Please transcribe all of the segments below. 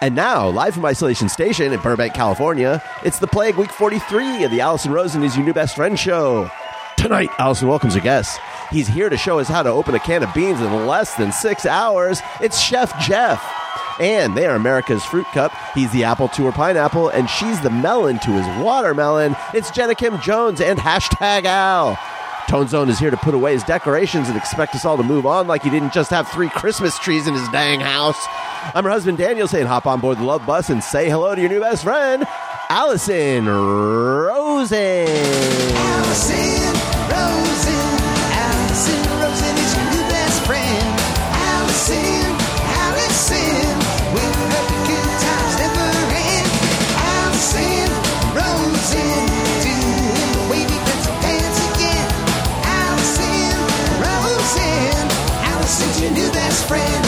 And now, live from Isolation Station in Burbank, California, it's the Plague Week 43 of the Allison Rosen is Your New Best Friend show. Tonight, Allison welcomes a guest. He's here to show us how to open a can of beans in less than six hours. It's Chef Jeff. And they are America's fruit cup. He's the apple to her pineapple, and she's the melon to his watermelon. It's Jenna Kim Jones and hashtag Al. Tone Zone is here to put away his decorations and expect us all to move on like he didn't just have three Christmas trees in his dang house. I'm her husband Daniel saying hop on board the love bus and say hello to your new best friend, Allison Rosen. Allison Rosen, Allison Rosen is your new best friend. Allison, Allison, with her good times never end. Allison Rosen, doing the wavy pencil dance again. Allison Rosen, Allison's your new best friend.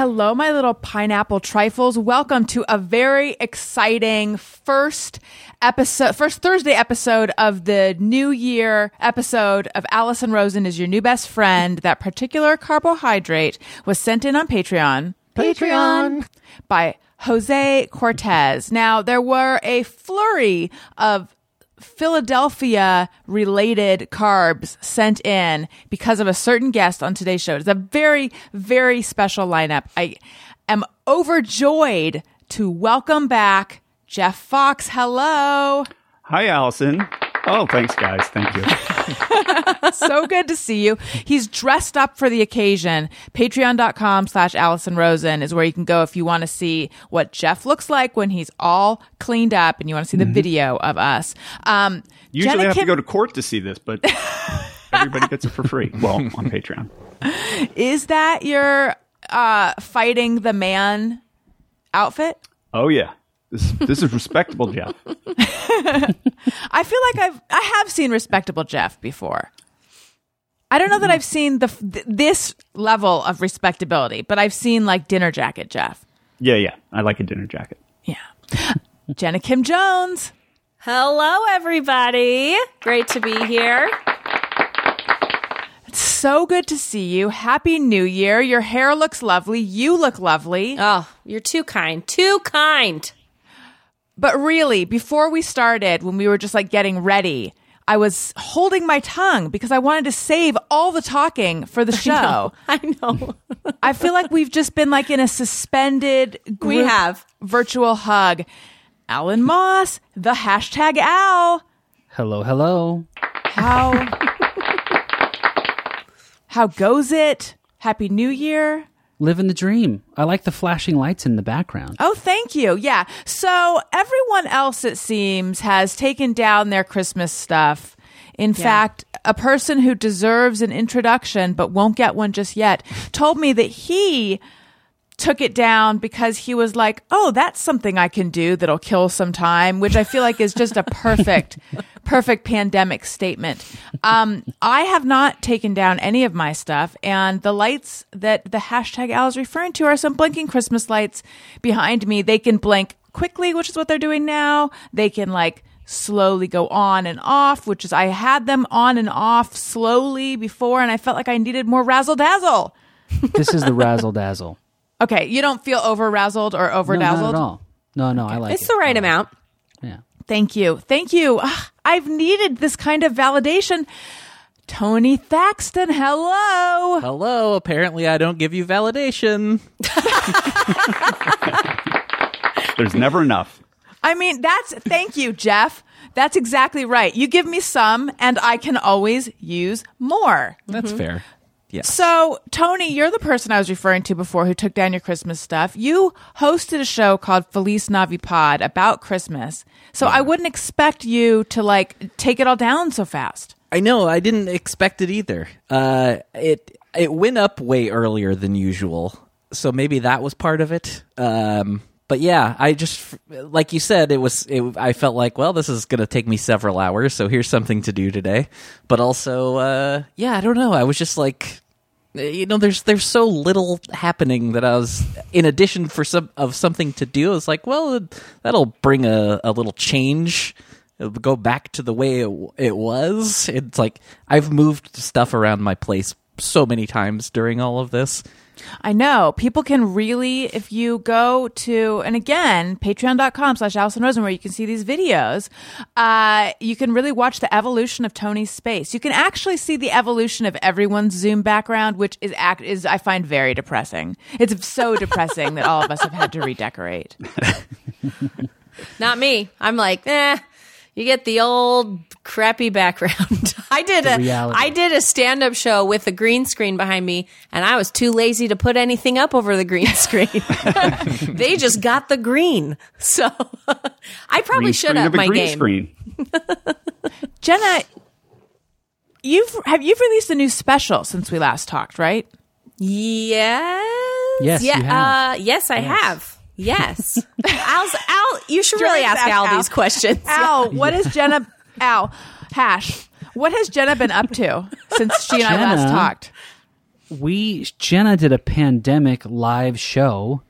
Hello, my little pineapple trifles. Welcome to a very exciting first episode, first Thursday episode of the new year episode of Allison Rosen is your new best friend. That particular carbohydrate was sent in on Patreon. Patreon. by Jose Cortez. Now, there were a flurry of Philadelphia related carbs sent in because of a certain guest on today's show. It's a very, very special lineup. I am overjoyed to welcome back Jeff Fox. Hello. Hi, Allison. Oh, thanks, guys. Thank you. so good to see you. He's dressed up for the occasion. Patreon.com slash Allison Rosen is where you can go if you want to see what Jeff looks like when he's all cleaned up and you want to see the video of us. Um, Usually, Jenna I have Kim- to go to court to see this, but everybody gets it for free. Well, on Patreon. Is that your uh, fighting the man outfit? Oh yeah, this this is respectable, Jeff. I feel like I've I have seen respectable Jeff before. I don't know that I've seen the th- this level of respectability, but I've seen like dinner jacket Jeff. Yeah, yeah. I like a dinner jacket. Yeah. Jenna Kim Jones. Hello, everybody. Great to be here. It's so good to see you. Happy New Year. Your hair looks lovely. You look lovely. Oh, you're too kind. Too kind. But really, before we started, when we were just like getting ready, I was holding my tongue because I wanted to save all the talking for the show. I know. I feel like we've just been like in a suspended group We have. virtual hug. Alan Moss, the hashtag Al. Hello, hello. How how goes it? Happy New Year. Living the dream. I like the flashing lights in the background. Oh, thank you. Yeah. So everyone else, it seems, has taken down their Christmas stuff. In fact, a person who deserves an introduction but won't get one just yet told me that he took it down because he was like, "Oh, that's something I can do that'll kill some time," which I feel like is just a perfect perfect pandemic statement. Um, I have not taken down any of my stuff and the lights that the hashtag Al is referring to are some blinking Christmas lights behind me. They can blink quickly, which is what they're doing now. They can like slowly go on and off, which is I had them on and off slowly before and I felt like I needed more razzle dazzle. This is the razzle dazzle. Okay, you don't feel over razzled or over No, not dazzled? at all. No, no, I like it. It's it. the right amount. Yeah. Thank you. Thank you. Ah, I've needed this kind of validation. Tony Thaxton, hello. Hello. Apparently, I don't give you validation. There's never enough. I mean, that's thank you, Jeff. That's exactly right. You give me some and I can always use more. That's fair. Yeah. So, Tony, you're the person I was referring to before who took down your Christmas stuff. You hosted a show called Feliz Navi Pod about Christmas. So, I wouldn't expect you to like take it all down so fast. I know. I didn't expect it either. Uh, it it went up way earlier than usual, so maybe that was part of it. Um, but yeah, I just like you said, it was. It, I felt like, well, this is going to take me several hours, so here's something to do today. But also, uh, yeah, I don't know. I was just like, you know, there's there's so little happening that I was, in addition for some of something to do, I was like, well, that'll bring a, a little change. It'll go back to the way it, it was. It's like I've moved stuff around my place so many times during all of this. I know people can really, if you go to, and again, patreon.com slash Allison Rosen, where you can see these videos, uh, you can really watch the evolution of Tony's space. You can actually see the evolution of everyone's Zoom background, which is act is, I find very depressing. It's so depressing that all of us have had to redecorate. Not me. I'm like, eh. You get the old crappy background. I did a reality. I did a stand up show with a green screen behind me, and I was too lazy to put anything up over the green screen. they just got the green, so I probably Green should up my green game. screen. Jenna, you've have you've released a new special since we last talked, right? Yes. Yes, Yeah. you have. Uh, yes, I have. Yes. Al's, Al, you should really Just ask Al, Al. these questions. Al, what has Jenna? Al, hash. What has Jenna been up to since she and I last talked? we Jenna did a pandemic live show,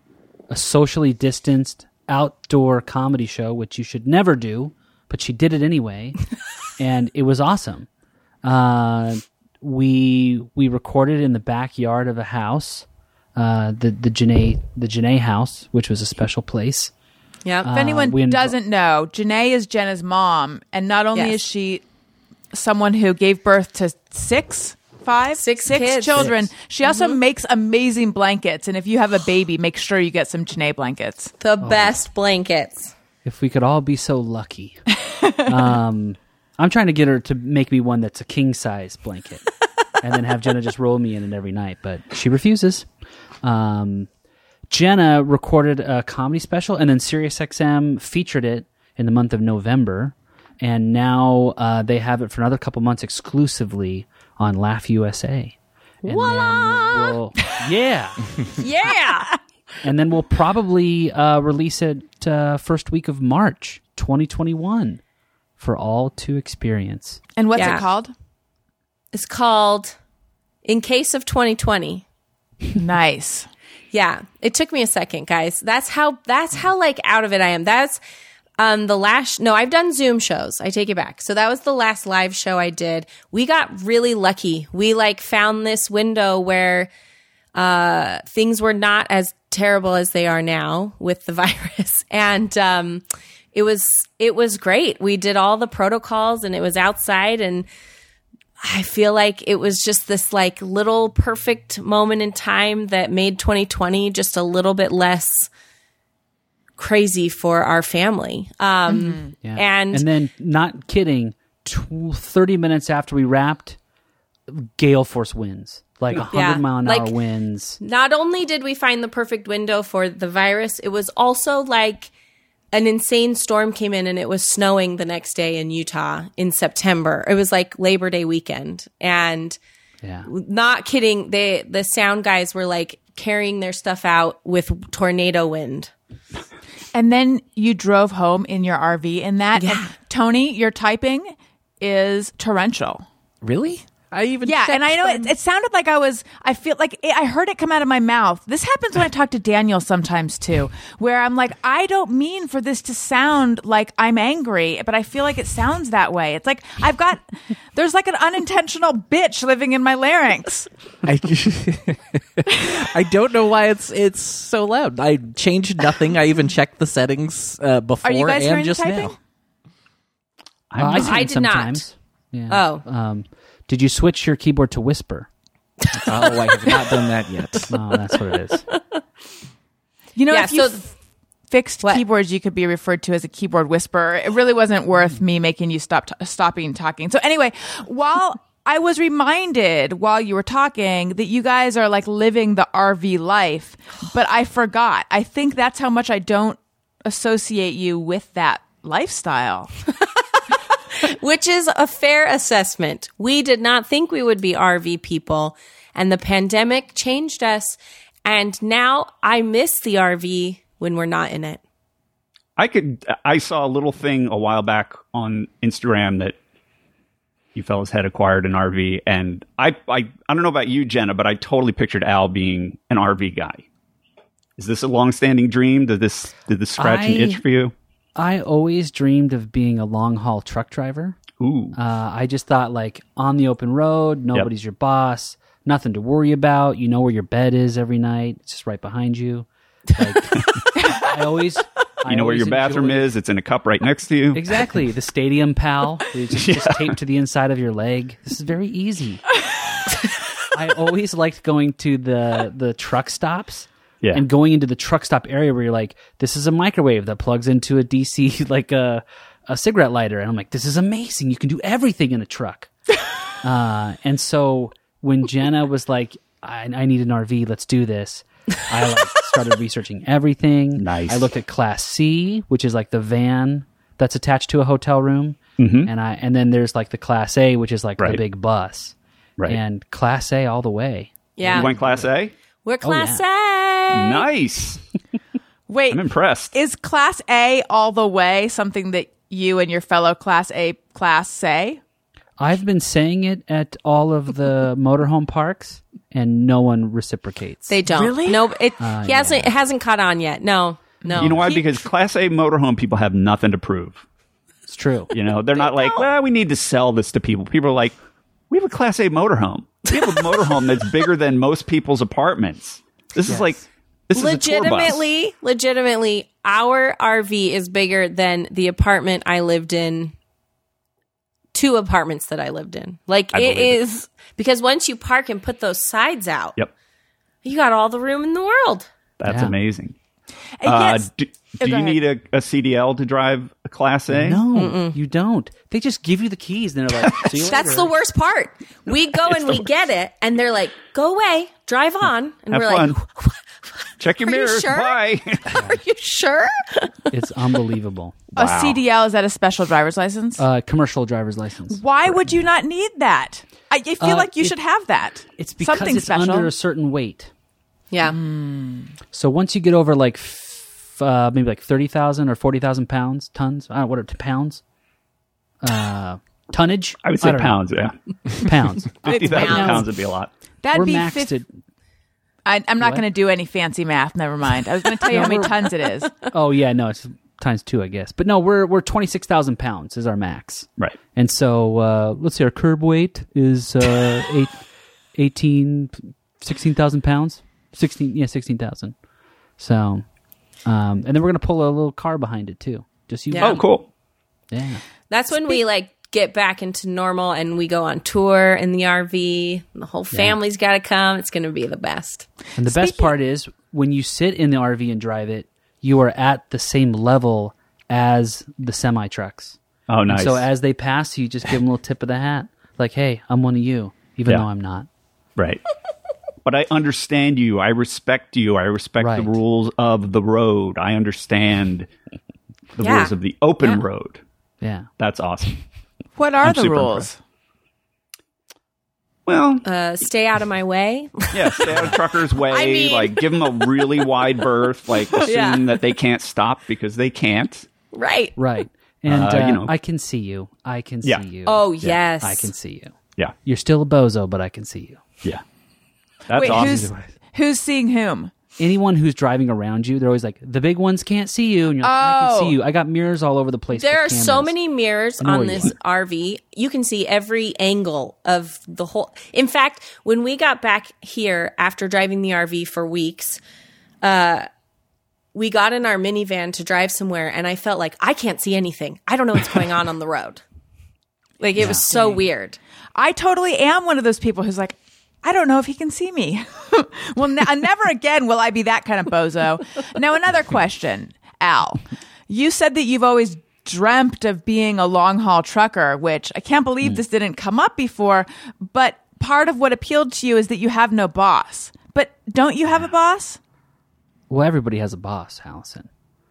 a socially distanced outdoor comedy show, which you should never do, but she did it anyway, and it was awesome. Uh, we we recorded in the backyard of a house, uh, the the Janae the Janae house, which was a special place. Yeah. If anyone we inv- doesn't know, Janae is Jenna's mom, and not only Yes. is she someone who gave birth to six, five, Six kids. children, she also makes amazing blankets. And if you have a baby, make sure you get some Janae blankets. the best blankets. If we could all be so lucky. um, I'm trying to get her to make me one that's a king size blanket, and then have Jenna just roll me in it every night, but she refuses. Um, Jenna recorded a comedy special, and then SiriusXM featured it in the month of November, and now uh, they have it for another couple months exclusively on Laugh USA. And then we'll, yeah, Yeah. and then we'll probably uh, release it uh, first week of March 2021 for all to experience. And what's Yeah. it called? It's called In Case of 2020. Nice. Yeah, it took me a second, guys. That's how that's how like out of it I am. That's um the last no, I've done Zoom shows. I take it back. So that was the last live show I did. We got really lucky. We like found this window where uh things were not as terrible as they are now with the virus. And um it was it was great. We did all the protocols and it was outside and I feel like it was just this like little perfect moment in time that made 2020 just a little bit less crazy for our family. Um, Yeah. And- and then, not kidding, tw- 30 minutes after we wrapped, gale force winds. Like 100 Yeah. mile an Like- hour winds. Not only did we find the perfect window for the virus, it was also like an insane storm came in and it was snowing the next day in Utah in September. It was like Labor Day weekend. And Yeah. not kidding, they the sound guys were like carrying their stuff out with tornado wind. And then you drove home in your RV in that. Yeah. Tony, your typing is torrential. Really? I even Yeah, and I know it, it sounded like I was. I feel like it, I heard it come out of my mouth. This happens when I talk to Daniel sometimes too, where I'm like, I don't mean for this to sound like I'm angry, but I feel like it sounds that way. It's like I've got there's like an unintentional bitch living in my larynx. I, I don't know why it's it's so loud. I changed nothing. I even checked the settings uh, before Are you guys and hearing the just typing? now. Uh, I, see I it did not. Yeah. Oh. Um, did you switch your keyboard to whisper? Oh, I have not done that yet. Oh, that's what it is. You know, Yeah, if you so- f- fixed keyboards, you could be referred to as a keyboard whisperer. It really wasn't worth me making you stop t- stopping talking. So anyway, while I was reminded while you were talking that you guys are like living the RV life, but I forgot. I think that's how much I don't associate you with that lifestyle. which is a fair assessment. We did not think we would be RV people, and the pandemic changed us. And now I miss the RV when we're not in it. I could. I saw a little thing a while back on Instagram that you fellas had acquired an RV, and I, I, I don't know about you, Jenna, but I totally pictured Al being an RV guy. Is this a long-standing dream? Did this did this scratch an itch for you? I always dreamed of being a long haul truck driver. Ooh, Uh, I just thought like on the open road, nobody's your boss, nothing to worry about. You know where your bed is every night. It's just right behind you. Like, I always, You know where your bathroom is. It's in a cup right next to you. Exactly, the Stadium Pal. It's just, just taped to the inside of your leg. This is very easy. I always liked going to the the truck stops. Yeah. And going into the truck stop area where you're like, this is a microwave that plugs into a DC like a a cigarette lighter, and I'm like, this is amazing. You can do everything in a truck. uh, and so when Jenna was like, I, I need an RV, let's do this. I like started researching everything. Nice. I looked at Class C, which is like the van that's attached to a hotel room, and I and then there's like the Class A, which is like the big bus, Right. and Class A all the way. Yeah. You went Class A? We're class A. Nice. Wait, I'm impressed. is Class A all the way something that you and your fellow Class A class say? I've been saying it at all of the motorhome parks, and no one reciprocates. They don't. Really? No, it Uh, he hasn't it hasn't caught on yet. No. No. You know why? Because Class A motorhome people have nothing to prove. it's true. You know, they're not like, well, we need to sell this to people. People are like, we have a Class A motorhome. We have a motorhome that's bigger than most people's apartments. This is like, this is a legitimately, legitimately, our RV is bigger than the apartment I lived in. Two apartments that I lived in. Like I it it. is because once you park and put those sides out, Yep, you got all the room in the world. that's Yeah. amazing. Uh, yes, do Oh, do go you ahead. need a, a CDL to drive a Class A? No, you don't. They just give you the keys, and they're like, See you That's the worst part. We go and we get it, and they're like, "Go away, drive on," and Have we're fun. like, Check your Are you mirrors. sure? Bye. "Are you sure?" It's unbelievable. a CDL is that a special driver's license? Uh, commercial driver's license. Why would you not need that? I, I feel Uh, like you it- should have that. It's because something it's special. under a certain weight. Yeah, So once you get over like f- uh, maybe like thirty thousand or forty thousand pounds, tons. I don't know, what are t- pounds? Uh, tonnage. I would say don't know. pounds. Yeah, Pounds. fifty thousand pounds. pounds would be a lot. That'd We're be maxed fif- at. I, I'm not going to do any fancy math. Never mind. I was going to tell you how many tons it is. Oh yeah, no, it's times two, I guess. But no, we're we're twenty six thousand pounds is our max. Right. And so uh, let's see, our curb weight is uh, eight, 18, 16,000 pounds. Sixteen, yeah, sixteen thousand. So, um, and then we're gonna pull a little car behind it too. Just you. Yeah. Oh, cool. Yeah. that's when we like get back into normal and we go on tour in the RV. The whole family's got to come. It's going to be the best. And the best part is when you sit in the RV and drive it, you are at the same level as the semi trucks. Oh, nice. So as they pass, you just give them a little tip of the hat, like, "Hey, I'm one of you," even Yeah. though I'm not. Right. But I understand you. I respect you. I respect Right. the rules of the road. I understand the Yeah. rules of the open Yeah. road. Yeah. That's awesome. What are I'm the super rules? Well, Uh, stay out of my way. yeah, stay out of truckers' way. I mean- like, give them a really wide berth. Like, assume Yeah. that they can't stop because they can't. right. Right. And Uh, uh, you know. I can see you. I can Yeah. see you. Oh, yes. I can see you. Yeah, You're still a bozo, but I can see you. yeah. That's Wait, awesome. who's who's seeing whom? Anyone who's driving around you, they're always like, the big ones can't see you. And you're like, I can Oh. see you. I got mirrors all over the place. There are with so cameras. many mirrors on where you this RV. You can see every angle of the whole. In fact, when we got back here after driving the RV for weeks, uh, we got in our minivan to drive somewhere, and I felt like I can't see anything. I don't know what's going on on the road. Like it was so weird. I totally am one of those people who's like, I don't know if he can see me. well, ne- never again will I be that kind of bozo. Now, another question, Al. You said that you've always dreamt of being a long haul trucker, which I can't believe this didn't come up before. But part of what appealed to you is that you have no boss. But don't you have a boss? Well, everybody has a boss, Allison.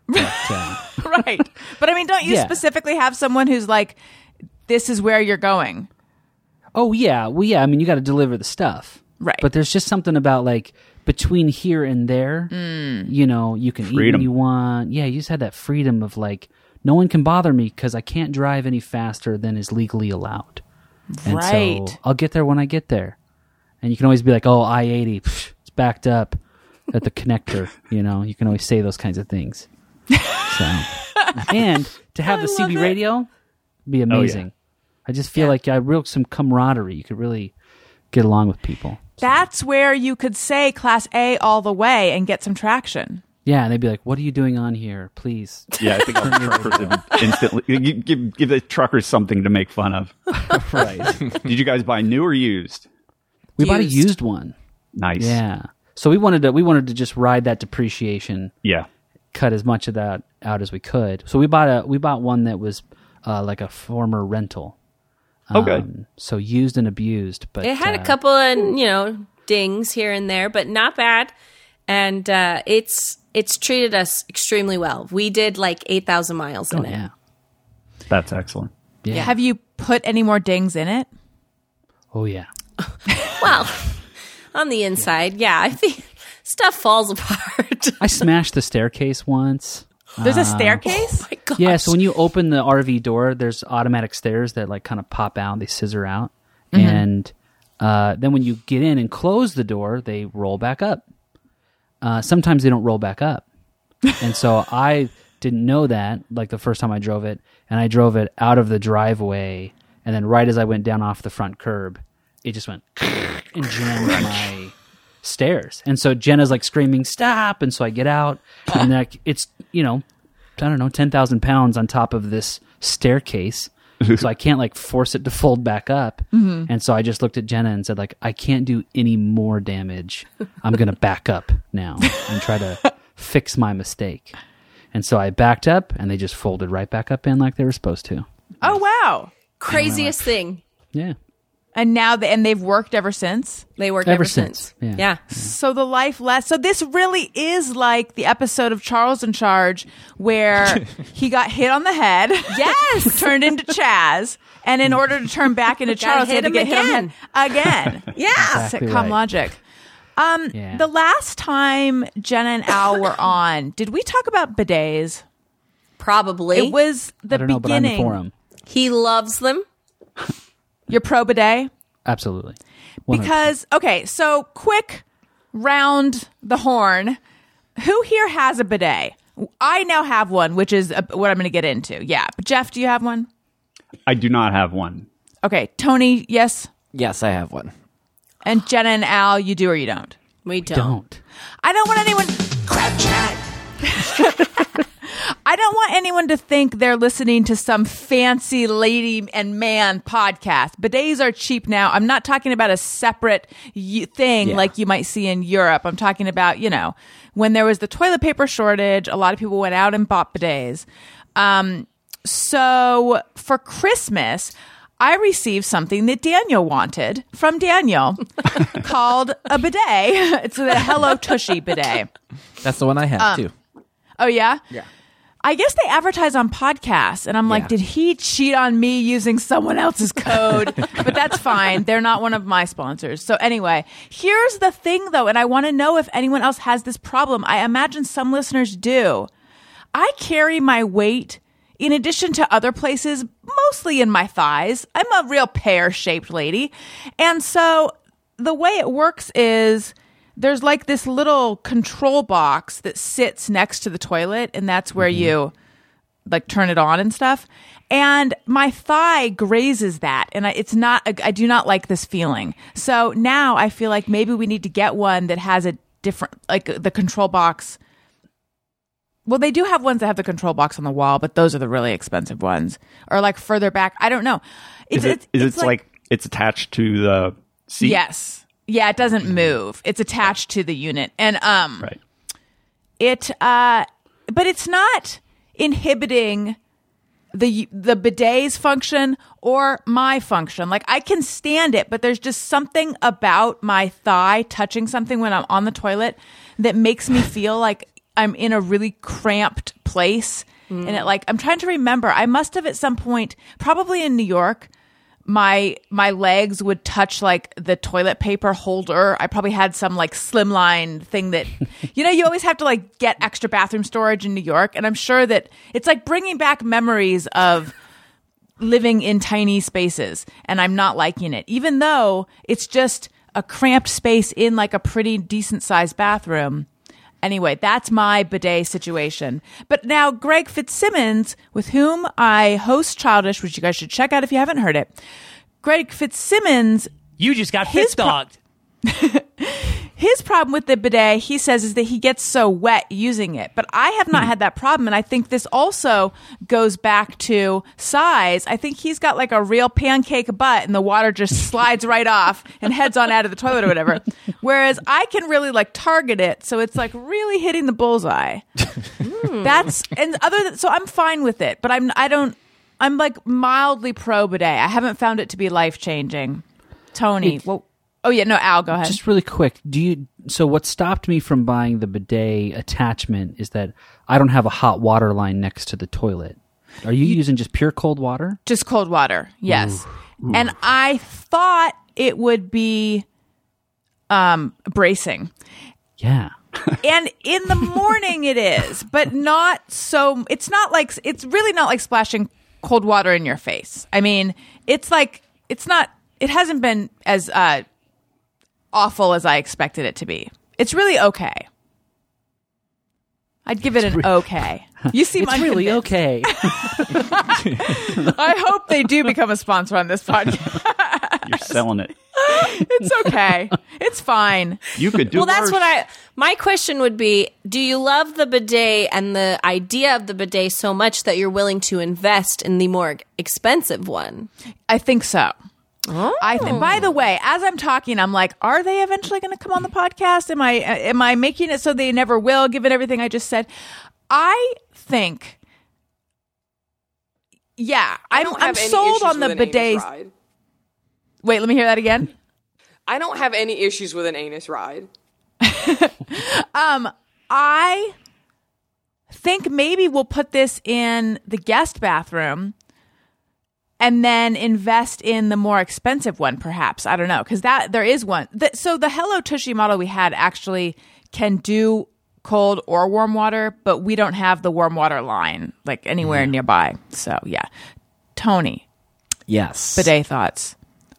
But, uh, right. But I mean, don't you Yeah. specifically have someone who's like, this is where you're going? Oh, yeah. Well, yeah. I mean, you got to deliver the stuff. Right. But there's just something about like between here and there, you know, you can eat Freedom. when you want. Yeah. You just had that freedom of like, no one can bother me because I can't drive any faster than is legally allowed. And Right. so I'll get there when I get there. And you can always be like, oh, I 80, it's backed up at the connector. You know, you can always say those kinds of things. So, and to have the CB radio be oh, amazing. I just feel like I real some camaraderie. You could really get along with people. That's where you could say Class A all the way and get some traction. Yeah, and they'd be like, "What are you doing on here? Please." Yeah, I think all the truckers would instantly give, give give the truckers something to make fun of. right. Did you guys buy new or used? We bought a Used. used one. Nice. Yeah. So we wanted to we wanted to just ride that depreciation, Yeah. cut as much of that out as we could. So we bought a we bought one that was uh, like a former rental. Okay. Um, so used and abused, but It had uh, a couple of you know dings here and there, but not bad. And uh, it's it's treated us extremely well. We did like eight thousand miles in Oh it. yeah. That's excellent. Yeah. Have you put any more dings in it? Oh yeah. Well, on the inside, yeah, I think stuff falls apart. I smashed the staircase once. There's a staircase? my gosh. Yeah, so when you open the RV door, there's automatic stairs that like kind of pop out, they scissor out, Mm-hmm. and uh, then when you get in and close the door, they roll back up. Uh, sometimes they don't roll back up, and so I didn't know that like the first time I drove it, and I drove it out of the driveway, and then right as I went down off the front curb, it just went and jammed my stairs. And so Jenna's like screaming, "Stop!" And so I get out, and like it's you know, I don't know, ten thousand pounds on top of this staircase. so I can't like force it to fold back up. Mm-hmm. And so I just looked at Jenna and said, like, I can't do any more damage. I'm gonna back up now and try to fix my mistake. And so I backed up, and they just folded right back up in like they were supposed to. Oh, wow. craziest thing. Yeah. And now, the, and they've worked ever since. They work Ever ever, since, since. yeah. Yeah. So the life less. So this really is like the episode of Charles in Charge where he got hit on the head. Yes. turned into Chaz, and in order to turn back into Charles, he had to him get hit on again. Yeah. Exactly Sitcom right. logic. Um, Yeah. the last time Jenna and Al were on, did we talk about bidets? Probably. It was the I don't know, but I'm beginning. for him. he loves them. You're pro bidet Absolutely. 100%. because okay. So quick round the horn. Who here has a bidet? I now have one, which is uh what I'm going to get into. Yeah, but Jeff, do you have one? I do not have one. Okay, Tony, yes, Yes, I have one. and Jenna and Al, you do or you don't. We don't. don't. I don't want anyone. Crap chat. I don't want anyone to think they're listening to some fancy lady and man podcast. Bidets are cheap now. I'm not talking about a separate thing Yeah. like you might see in Europe. I'm talking about, you know, when there was the toilet paper shortage, a lot of people went out and bought bidets. Um, so for Christmas, I received something that Daniel wanted from Daniel called a bidet. It's a Hello Tushy bidet. That's the one I have too. Oh yeah? Yeah. I guess they advertise on podcasts and I'm like, did he cheat on me using someone else's code? but that's fine. They're not one of my sponsors. So anyway, here's the thing though, and I want to know if anyone else has this problem. I imagine some listeners do. I carry my weight in addition to other places, mostly in my thighs. I'm a real pear shaped lady. And so the way it works is there's like this little control box that sits next to the toilet, and that's where mm-hmm. you like turn it on and stuff. And my thigh grazes that, and I, it's not. I do not like this feeling. So now I feel like maybe we need to get one that has a different, like the control box. Well, they do have ones that have the control box on the wall, but those are the really expensive ones, or like further back. I don't know. It's, Is it? it's, Is it's it like, it's attached to the seat? yes, yeah. It doesn't move. It's attached to the unit, and um, Right. it uh but it's not inhibiting the the bidet's function or my function like i can stand it but there's just something about my thigh touching something when i'm on the toilet that makes me feel like i'm in a really cramped place and it like i'm trying to remember i must have at some point probably in new york my my legs would touch like the toilet paper holder. I probably had some like slimline thing that you know you always have to like get extra bathroom storage in New York and I'm sure that it's like bringing back memories of living in tiny spaces and I'm not liking it even though it's just a cramped space in like a pretty decent sized bathroom. Anyway, that's my bidet situation. But now, Greg Fitzsimmons, with whom I host Childish, which you guys should check out if you haven't heard it. Greg Fitzsimmons, You just got His fist dogged. his problem with the bidet, he says, is that he gets so wet using it. But I have not hmm. had that problem. And I think this also goes back to size. I think he's got like a real pancake butt and the water just slides right off and heads on out of the toilet or whatever. Whereas I can really like target it. So it's like really hitting the bullseye. Hmm. That's, and other than, so I'm fine with it, but I'm, I don't, I'm like mildly pro bidet. I haven't found it to be life changing. Tony, well, oh yeah, no, Al, go ahead. Just really quick, do you? So what stopped me from buying the bidet attachment is that I don't have a hot water line next to the toilet. Are you, using just pure cold water? Just cold water, yes. And I thought it would be um bracing. Yeah. And in the morning it is, but not so it's not like it's really not like splashing cold water in your face. I mean, it's like it's not it hasn't been as uh awful as I expected it to be. It's really okay. I'd give it an okay. You seem It's really okay. I hope they do become a sponsor on this podcast. You're selling it. It's okay. It's fine. You could do well, that's worse. what I. My question would be: Do you love the bidet and the idea of the bidet so much that you're willing to invest in the more expensive one? I think so. I think. By the way, as I'm talking, I'm like, are they eventually going to come on the podcast? Am I uh, am I making it so they never will? Given everything I just said, I think. Yeah, I I'm, don't I'm any sold on the bidets. Wait, let me hear that again. I don't have any issues with an anus ride. Um, I think maybe we'll put this in the guest bathroom and then invest in the more expensive one perhaps. I don't know because that there is one. That, so the hello tushy model we had actually can do cold or warm water but we don't have the warm water line like anywhere nearby. So yeah. Tony. Yes. bidet thoughts.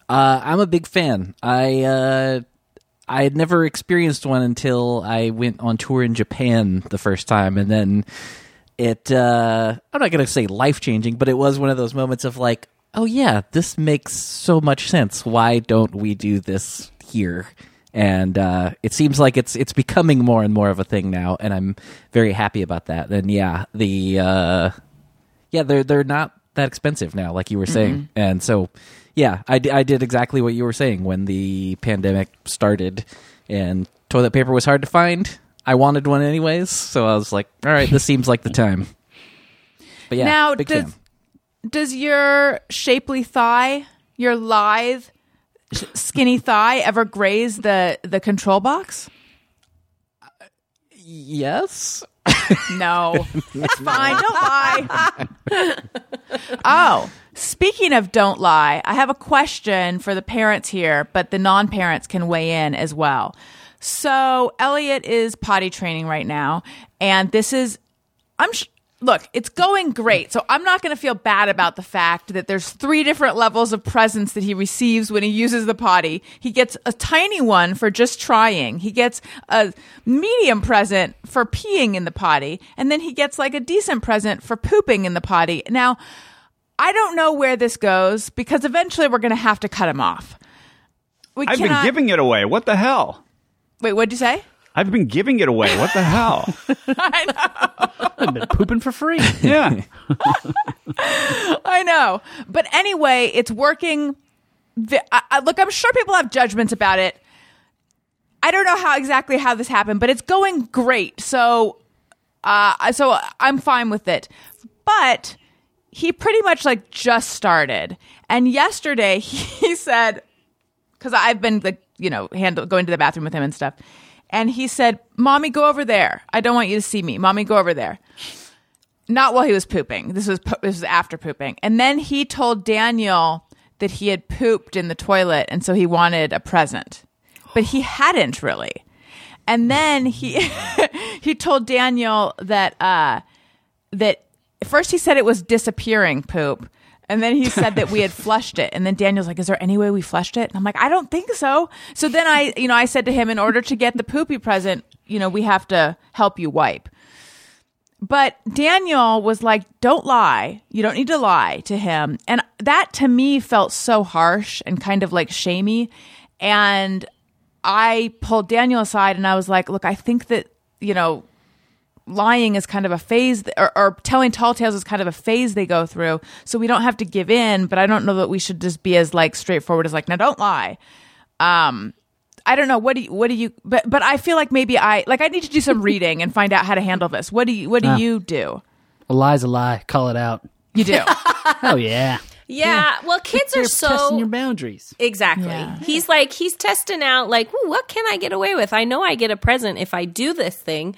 Uh, I'm a big fan. I uh, I had never experienced one until I went on tour in Japan the first time, and then it. Uh, I'm not gonna say life changing, but it was one of those moments of like, oh yeah, this makes so much sense. Why don't we do this here? And uh, it seems like it's it's becoming more and more of a thing now, and I'm very happy about that. And yeah, the uh, yeah, they're they're not that expensive now, like you were saying, and so yeah, I, d- I did exactly what you were saying when the pandemic started, and toilet paper was hard to find. I wanted one anyways, so I was like, all right, this seems like the time. But yeah, now does, fan. does your shapely thigh your lithe skinny thigh ever graze the the control box Yes. No, it's fine. Don't lie. oh, speaking of don't lie, I have a question for the parents here, but the non parents can weigh in as well. So, Elliot is potty training right now, and this is, I'm, sh- look, it's going great. So, I'm not going to feel bad about the fact that there's three different levels of presents that he receives when he uses the potty. He gets a tiny one for just trying, he gets a medium present for peeing in the potty, and then he gets like a decent present for pooping in the potty. Now, I don't know where this goes because eventually we're going to have to cut him off. We I've been giving it away. What the hell? Wait, what'd you say? I've been giving it away. What the hell? I've been pooping for free. Yeah. I know. But anyway, it's working. vi- I, I, look, I'm sure people have judgments about it. I don't know how exactly how this happened, but it's going great. So, uh, so I'm fine with it. But he pretty much like just started, and yesterday he said, because I've been like you know handle going to the bathroom with him and stuff, and he said, "Mommy, go over there. I don't want you to see me. Mommy, go over there." not while he was pooping. This was po- this was after pooping. And then he told Daniel that he had pooped in the toilet and so he wanted a present. But he hadn't really. And then he he told Daniel that uh that first he said it was disappearing poop. And then he said that we had flushed it. And then Daniel's like, Is there any way we flushed it? And I'm like, I don't think so. So then I, you know, I said to him, In order to get the poopy present, you know, we have to help you wipe. But Daniel was like, don't lie. You don't need to lie to him. And that to me felt so harsh and kind of like shamey. And I pulled Daniel aside and I was like, look, I think that, you know, lying is kind of a phase or, or telling tall tales is kind of a phase they go through. So we don't have to give in, but I don't know that we should just be as like straightforward as like, now don't lie. Um, I don't know. What do you, what do you, but, but I feel like maybe I, like I need to do some reading and find out how to handle this. What do you, what do Ah. you do? A lie's a lie. Call it out. You do. Oh yeah. Yeah, well, kids are You're so testing your boundaries. Exactly. Yeah. He's like he's testing out like, what can I get away with? I know I get a present if I do this thing.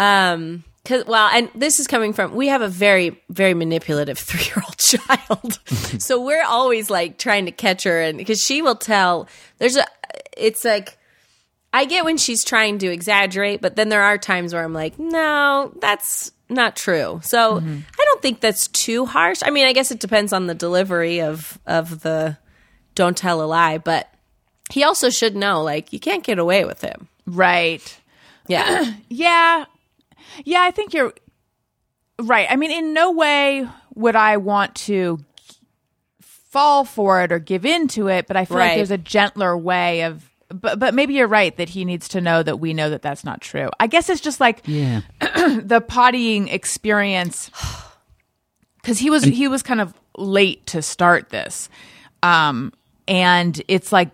Um cuz well, and this is coming from we have a very very manipulative 3-year-old child. so we're always like trying to catch her and cuz she will tell there's a it's like I get when she's trying to exaggerate, but then there are times where I'm like, no, that's not true. So I don't think that's too harsh. I mean, I guess it depends on the delivery of of the don't tell a lie, but he also should know like you can't get away with him. right. Yeah. Yeah. Yeah, I think you're right. I mean, in no way would I want to fall for it or give in to it, but I feel like there's a gentler way of but but maybe you're right that he needs to know that we know that that's not true. I guess it's just like Yeah. the pottying experience because he was he was kind of late to start this um and it's like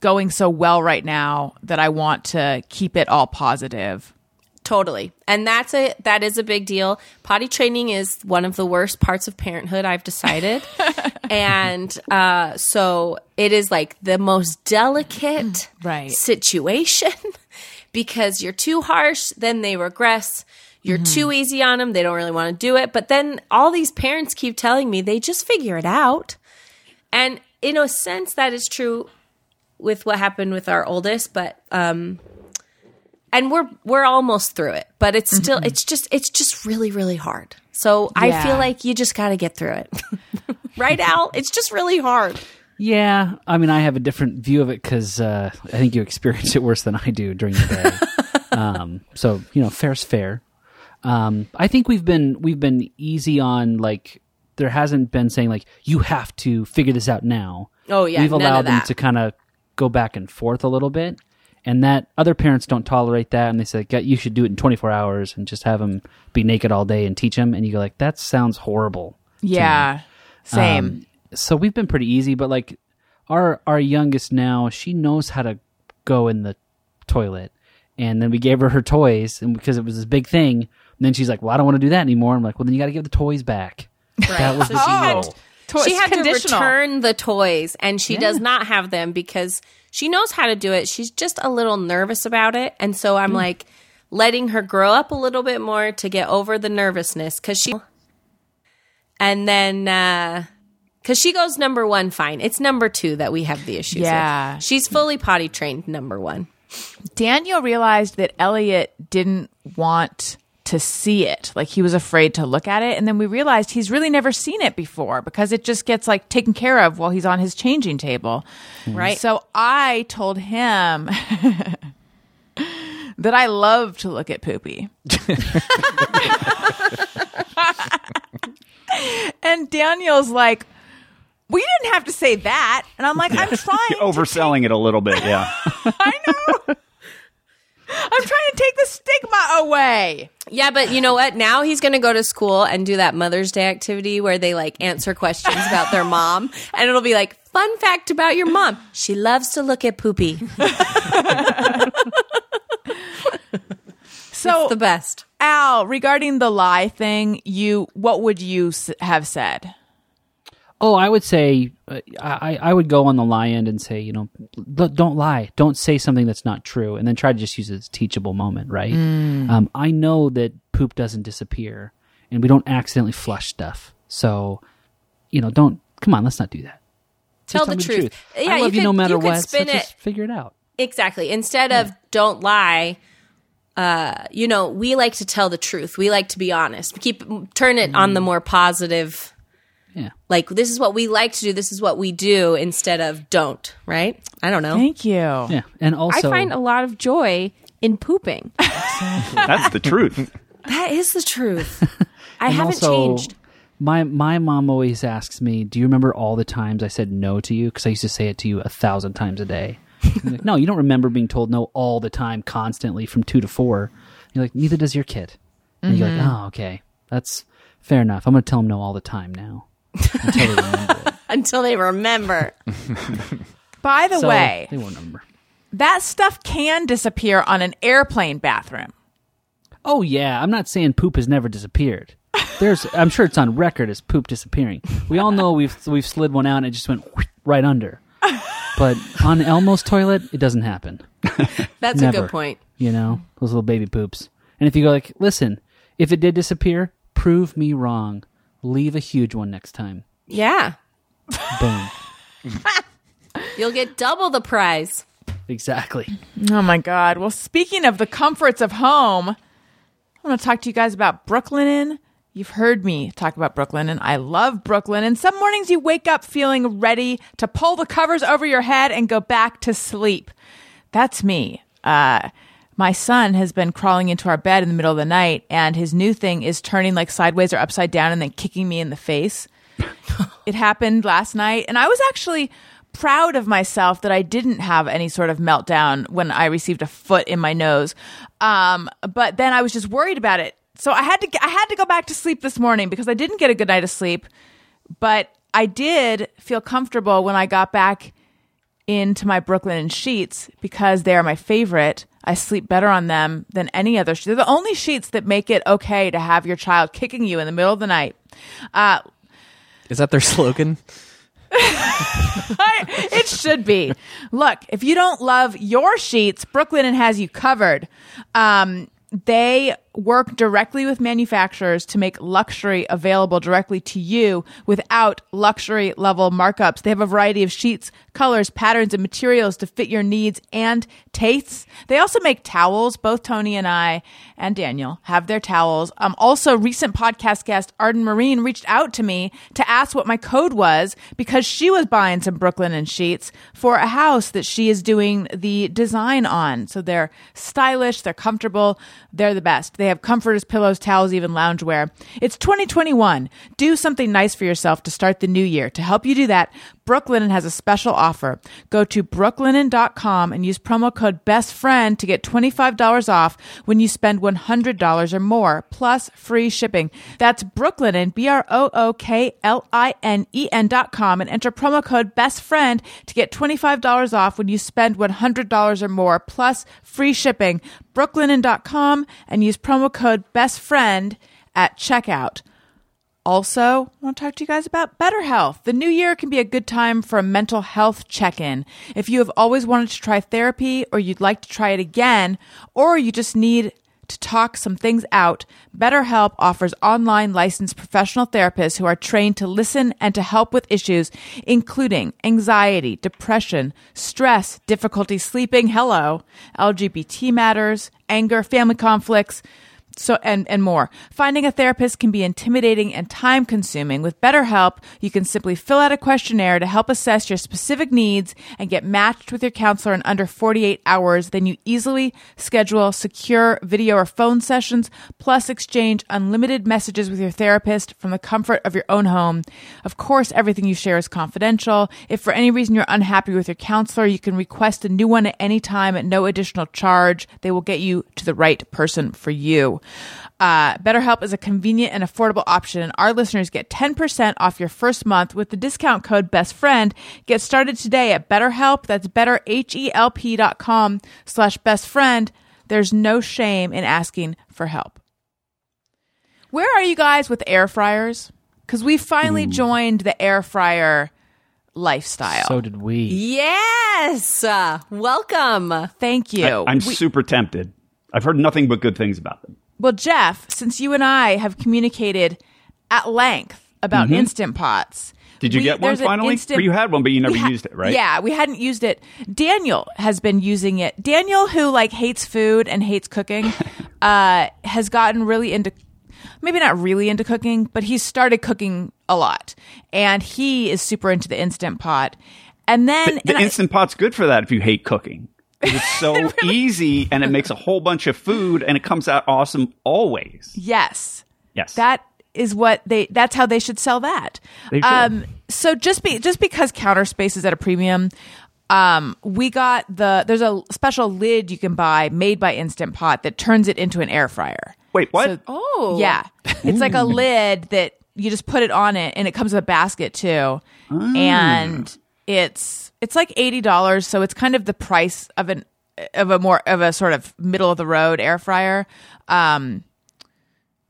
going so well right now that i want to keep it all positive Totally. And that's a that is a big deal. Potty training is one of the worst parts of parenthood, I've decided. and uh so it is like the most delicate Right. situation because you're too harsh, then they regress. You're too easy on them, they don't really want to do it. But then all these parents keep telling me they just figure it out. And in a sense that is true with what happened with our oldest, but um and we're we're almost through it but it's still it's just it's just really really hard. So i feel like you just got to get through it. Right al? It's just really hard. Yeah, I mean, I have a different view of it because uh, I think you experience it worse than I do during the day. um, so you know, fair's fair. Um, I think we've been we've been easy on like there hasn't been saying like you have to figure this out now. Oh, yeah, we've allowed them to kind of go back and forth a little bit, and that other parents don't tolerate that, and they say you should do it in 24 hours and just have them be naked all day and teach them, and you go like that sounds horrible. yeah same Um, so we've been pretty easy, but like our our youngest now, she knows how to go in the toilet, and then we gave her her toys, and because it was this big thing, and then she's like, "Well, I don't want to do that anymore." I'm like, "Well, then you got to give the toys back." That was the Oh. deal. To- she had to conditional. return the toys and she does not have them because she knows how to do it. She's just a little nervous about it. And so i'm like letting her grow up a little bit more to get over the nervousness because she and then uh because she goes number one fine. It's number two that we have the issues Yeah. with. she's fully potty trained number one. Daniel realized that elliot didn't want to see it like he was afraid to look at it and then we realized he's really never seen it before because it just gets like taken care of while he's on his changing table mm-hmm. right So I told him that I love to look at poopy. and Daniel's like, we didn't have to say that. And I'm like, I'm trying. You're to overselling it a little bit, yeah. I know. I'm trying to take the stigma away. Yeah, but you know what? Now he's going to go to school and do that Mother's Day activity where they like answer questions about their mom. And it'll be like, fun fact about your mom. She loves to look at poopy. So, the best. Al, regarding the lie thing, you what would you have said? Oh, I would say uh, I I would go on the lie end and say you know don't lie, don't say something that's not true, and then try to just use it as a teachable moment, right? Um, I know that poop doesn't disappear, and we don't accidentally flush stuff, so you know don't come on, let's not do that. Tell Just the truth. I Yeah, love you you, no matter you what. so spin just it- figure it out. Exactly. Instead of don't lie, uh, you know, we like to tell the truth. We like to be honest. Keep turn it on the more positive. Yeah. Like this is what we like to do. This is what we do instead of don't. Right? I don't know. Thank you. Yeah, and also, I find a lot of joy in pooping. That's the truth. that is the truth. I And haven't also, changed. My my mom always asks me, "Do you remember all the times I said no to you?" Because I used to say it to you a thousand times a day. Like, no, you don't remember being told no all the time, constantly from two to four. You're like, neither does your kid. And you're like, Mm-hmm. oh, okay, that's fair enough. I'm going to tell him no all the time now until they remember. Until they remember. By the So, way, they won't remember. that stuff can disappear on an airplane bathroom. Oh yeah, I'm not saying poop has never disappeared. There's, I'm sure it's on record as poop disappearing. We all know we've we've slid one out and it just went right under. But on Elmo's toilet, it doesn't happen. That's a Never. good point. You know those little baby poops. And if you go like, listen, if it did disappear, prove me wrong. Leave a huge one next time. Yeah. Boom. You'll get double the prize. exactly. Oh my God. Well, speaking of the comforts of home, I want to talk to you guys about Brooklinen. You've heard me talk about Brooklinen. I love Brooklinen. And some mornings you wake up feeling ready to pull the covers over your head and go back to sleep. That's me. Uh, my son has been crawling into our bed in the middle of the night, and his new thing is turning like sideways or upside down and then kicking me in the face. it happened last night, and I was actually proud of myself that I didn't have any sort of meltdown when I received a foot in my nose. Um, but then I was just worried about it. So I had to I had to go back to sleep this morning because I didn't get a good night of sleep. But I did feel comfortable when I got back into my Brooklinen sheets because they are my favorite. I sleep better on them than any other sheet. They're the only sheets that make it okay to have your child kicking you in the middle of the night. Uh, Is that their slogan? it should be. Look, if you don't love your sheets, Brooklinen has you covered. Um, they work directly with manufacturers to make luxury available directly to you without luxury level markups. They have a variety of sheets, colors, patterns, and materials to fit your needs and tastes. They also make towels. Both Tony and I and Daniel have their towels. Um, also, recent podcast guest Arden Myrin reached out to me to ask what my code was because she was buying some Brooklinen sheets for a house that she is doing the design on. So they're stylish, they're comfortable, they're the best. They have comforters, pillows, towels, even loungewear. It's 2021. Do something nice for yourself to start the new year. To help you do that, Brooklinen has a special offer. Go to brooklinen.com and use promo code BESTFRIEND to get $25 off when you spend $100 or more, plus free shipping. That's Brooklinen, B R O O K L I N E N dot com, and enter promo code BESTFRIEND to get $25 off when you spend $100 or more, plus free shipping. Brooklinen.com and use promo code BESTFRIEND at checkout. Also, I want to talk to you guys about BetterHelp. The new year can be a good time for a mental health check in. If you have always wanted to try therapy, or you'd like to try it again, or you just need to talk some things out, BetterHelp offers online licensed professional therapists who are trained to listen and to help with issues including anxiety, depression, stress, difficulty sleeping, hello, LGBT matters, anger, family conflicts, so and and more. Finding a therapist can be intimidating and time consuming. With BetterHelp, you can simply fill out a questionnaire to help assess your specific needs and get matched with your counselor in under 48 hours. Then you easily schedule secure video or phone sessions plus exchange unlimited messages with your therapist from the comfort of your own home. Of course, everything you share is confidential. If for any reason you're unhappy with your counselor, you can request a new one at any time at no additional charge. They will get you to the right person for you. Uh, BetterHelp is a convenient and affordable option, and our listeners get 10% off your first month with the discount code BESTFRIEND. Get started today at BetterHelp. That's betterhelp.com slash bestfriend. There's no shame in asking for help. Where are you guys with air fryers? Because we finally joined the air fryer lifestyle. So did we. Yes. Uh, welcome. Thank you. I, am We- super tempted. I've heard nothing but good things about them. Well, Jeff, since you and I have communicated at length about Instant Pots. Mm-hmm. Did you we- get one finally? instant- or you had one, but you never ha- used it, right? Yeah, we hadn't used it. Daniel has been using it. Daniel, who like hates food and hates cooking, uh, has gotten really into maybe not really into cooking, but he's started cooking a lot, and he is super into the Instant Pot. And then The and I- instant pot's good for that if you hate cooking. It's so easy and it makes a whole bunch of food and it comes out awesome always. yes, Yes. That is what they that's how they should sell that. They should. Um so just be just because counter space is at a premium, um, we got the there's a special lid you can buy made by Instant Pot that turns it into an air fryer. Wait, what? So- Oh. Yeah. It's like a lid that you just put it on it and it comes with a basket too. And it's it's like $80, so it's kind of the price of an of a more of a sort of middle of the road air fryer. Um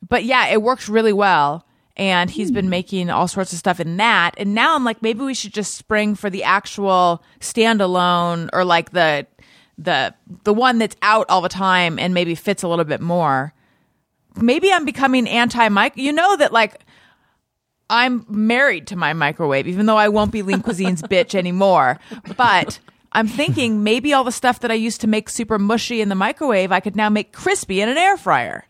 but yeah, it works really well. And he's been making all sorts of stuff in that. And now I'm like, maybe we should just spring for the actual standalone or like the the the one that's out all the time and maybe fits a little bit more maybe I'm becoming anti Mike. You know that like I'm married to my microwave, even though I won't be Lean Cuisine's bitch anymore. But I'm thinking maybe all the stuff that I used to make super mushy in the microwave, I could now make crispy in an air fryer.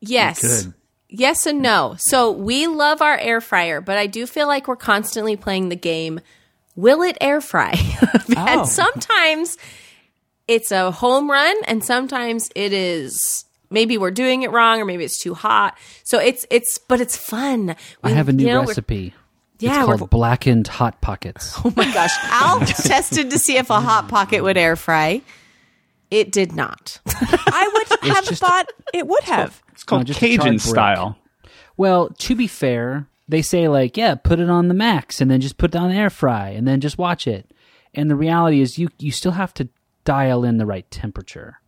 Yes. Yes and no. So we love our air fryer, but I do feel like we're constantly playing the game will it air fry? and oh. sometimes it's a home run and sometimes it is maybe we're doing it wrong or maybe it's too hot. So it's it's but it's fun. I We- have a new you know, recipe. Yeah, it's called blackened hot pockets. Oh my gosh. Al tested to see if a hot pocket would air fry. It did not. I would have just- thought it would have. It's called No, just a Cajun style. Well, to be fair, they say like, yeah, put it on the max and then just put it on the air fry and then just watch it. And the reality is you you still have to dial in the right temperature.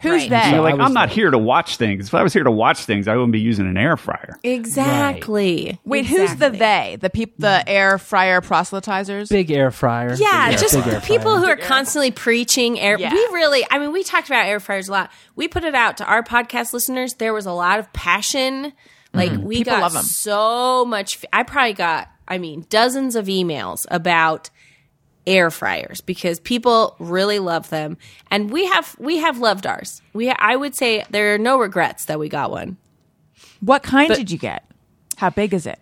Who's Right. they? You're like, I was I'm not like- here to watch things. If I was here to watch things, I wouldn't be using an air fryer. Exactly. Wait, who's the they? The peop- the mm. air fryer proselytizers? Big air fryer. Yeah, Big- just big air people fryer. who are constantly preaching air. Yeah. We really, I mean, we talked about air fryers a lot. We put it out to our podcast listeners. There was a lot of passion. Like mm-hmm. we People got love 'em. so much. f- I probably got, I mean, dozens of emails about air fryers because people really love them, and we have we have loved ours. We, I would say, there are no regrets that we got one. What kind But- did you get? How big is it?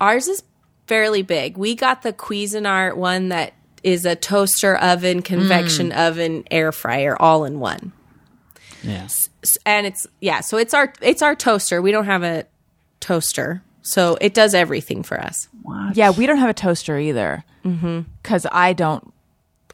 Ours is fairly big. We got the Cuisinart one that is a toaster oven, convection mm. oven, air fryer, all in one. Yeah. S- And it's yeah, so it's our it's our toaster. We don't have a toaster, so it does everything for us. Yeah, we don't have a toaster either. Because I don't.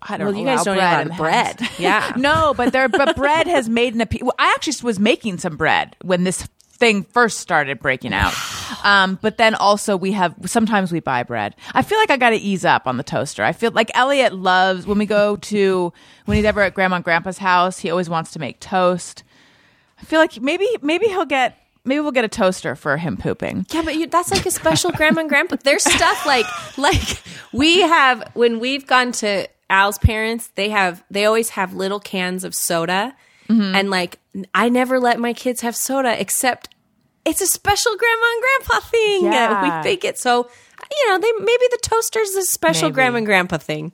I don't. Well, you guys don't bread have in the bread. Yeah. no, but there. But bread has made an appeal. Well, I actually was making some bread when this thing first started breaking out. Um, but then also we have sometimes we buy bread. I feel like I got to ease up on the toaster. I feel like Elliot loves when we go to when he's ever at grandma and grandpa's house. He always wants to make toast. I feel like maybe maybe he'll get maybe we'll get a toaster for him pooping. Yeah, but you, that's like a special grandma and grandpa. There's stuff like like we have when we've gone to Al's parents. They have they always have little cans of soda, and like I never let my kids have soda except it's a special grandma and grandpa thing. Yeah. We think it so. You know, they maybe the toaster's a special Maybe. grandma and grandpa thing.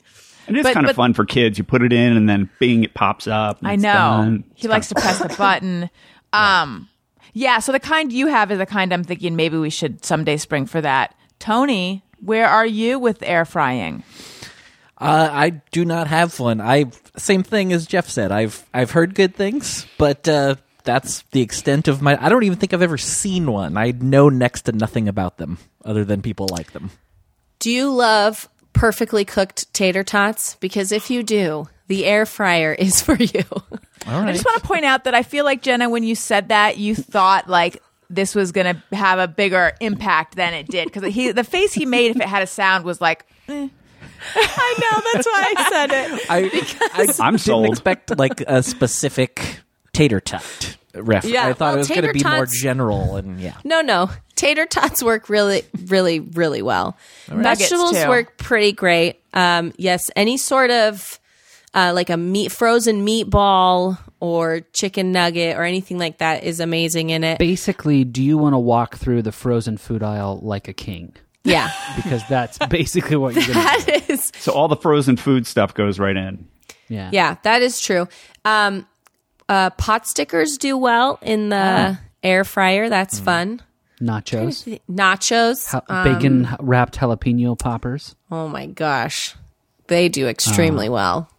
It is But- kind of but- fun for kids. You put it in, and then bing, it pops up. I know. He likes to press the button. Um, yeah. So the kind you have is the kind I'm thinking maybe we should someday spring for that. Tony, where are you with air frying? Uh, I do not have one. I same thing as Jeff said. I've I've heard good things, but uh, that's the extent of my. I don't even think I've ever seen one. I know next to nothing about them other than people like them. Do you love perfectly cooked tater tots? Because if you do, the air fryer is for you. I just want to point out that I feel like Jenna, when you said that, you thought like this was going to have a bigger impact than it did because he the face he made if it had a sound was like. eh. I know that's why I said it. I, I I'm didn't sold. expect like a specific tater tot ref. Yeah, I thought well, it was going to tater be more general and yeah. No, no. Tater tots work really, really, really well. Nuggets, Vegetables too. work pretty great. Um, yes, any sort of uh, like a meat frozen meatball or chicken nugget or anything like that is amazing in it. Basically, do you want to walk through the frozen food aisle like a king? Yeah, Because that's basically what you're going to do. that is. So all the frozen food stuff goes right in. Yeah. Yeah, that is true. Um, uh, pot stickers do well in the ah. air fryer. That's mm. fun. Nachos. Nachos. Ha- bacon um, wrapped jalapeno poppers. oh my gosh, they do extremely ah. well.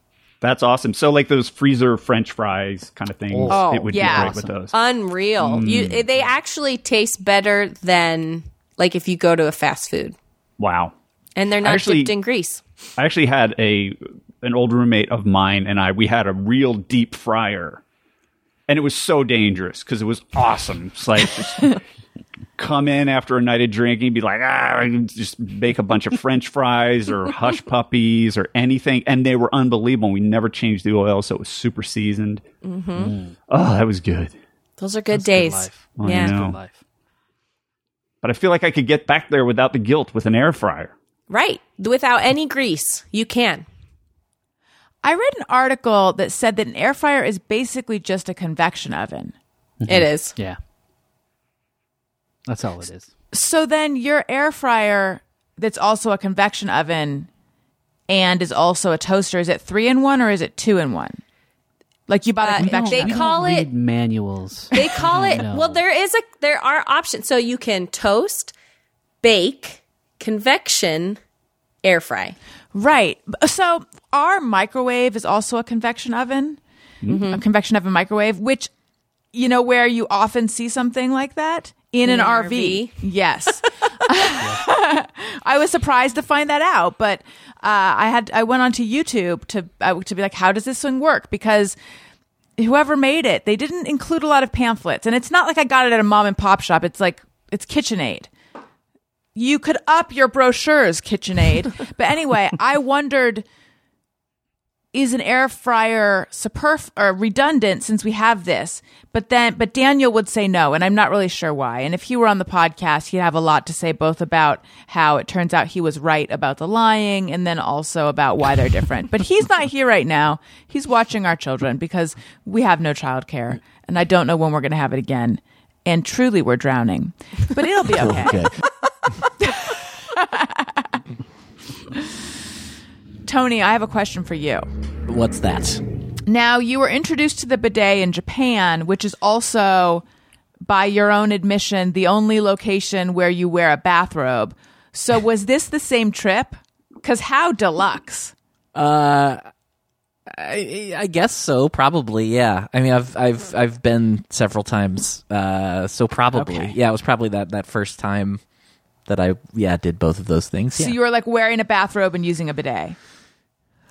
That's awesome. So like those freezer French fries kind of things, Oh, it would yeah. be great with those. Unreal. Mm. You, Mm. they actually taste better than like if you go to a fast food, wow. and they're not Actually- dipped in grease. I actually had a an old roommate of mine and I we had a real deep fryer, and it was so dangerous because it was awesome. It's like just come in after a night of drinking, be like, ah, I just make a bunch of French fries or hush puppies or anything, and they were unbelievable. We never changed the oil, so it was super seasoned. Mm-hmm. Oh, that was good. Those are good That's days. life. Yeah. Good life. But I feel like I could get back there without the guilt with an air fryer. Right. Without any grease. You can. I read an article that said that an air fryer is basically just a convection oven. It is. Yeah. That's all it is. So then your air fryer that's also a convection oven and is also a toaster, is it three in one or is it two in one? Like you bought a Uh, convection they oven. call Read it manuals. they call it No. well there is a there are options. So you can toast, bake, convection, air fry. Right. So our microwave is also a convection oven, a convection oven microwave, which, you know, where you often see something like that in, an, an RV. RV. Yes. I was surprised to find that out, but uh, I had I went onto YouTube to uh, to be like, how does this thing work? Because whoever made it, they didn't include a lot of pamphlets, and it's not like I got it at a mom and pop shop. It's like it's KitchenAid you could up your brochures, KitchenAid. but anyway, I wondered is an air fryer superf- or redundant since we have this? But then, but Daniel would say no, and I'm not really sure why. And if he were on the podcast, he'd have a lot to say both about how it turns out he was right about the lying, and then also about why they're different. but he's not here right now. He's watching our children because we have no childcare, and I don't know when we're going to have it again. And truly, we're drowning, but it'll be okay. Okay. Tony, I have a question for you. What's that? Now, you were introduced to the bidet in Japan, which is also, by your own admission, the only location where you wear a bathrobe. So, was this the same trip? Because how deluxe? I, I guess so. Probably, yeah. I mean, I've I've I've been several times, uh, so probably, Okay. yeah. It was probably that that first time that I yeah did both of those things. So, Yeah. you were like wearing a bathrobe and using a bidet.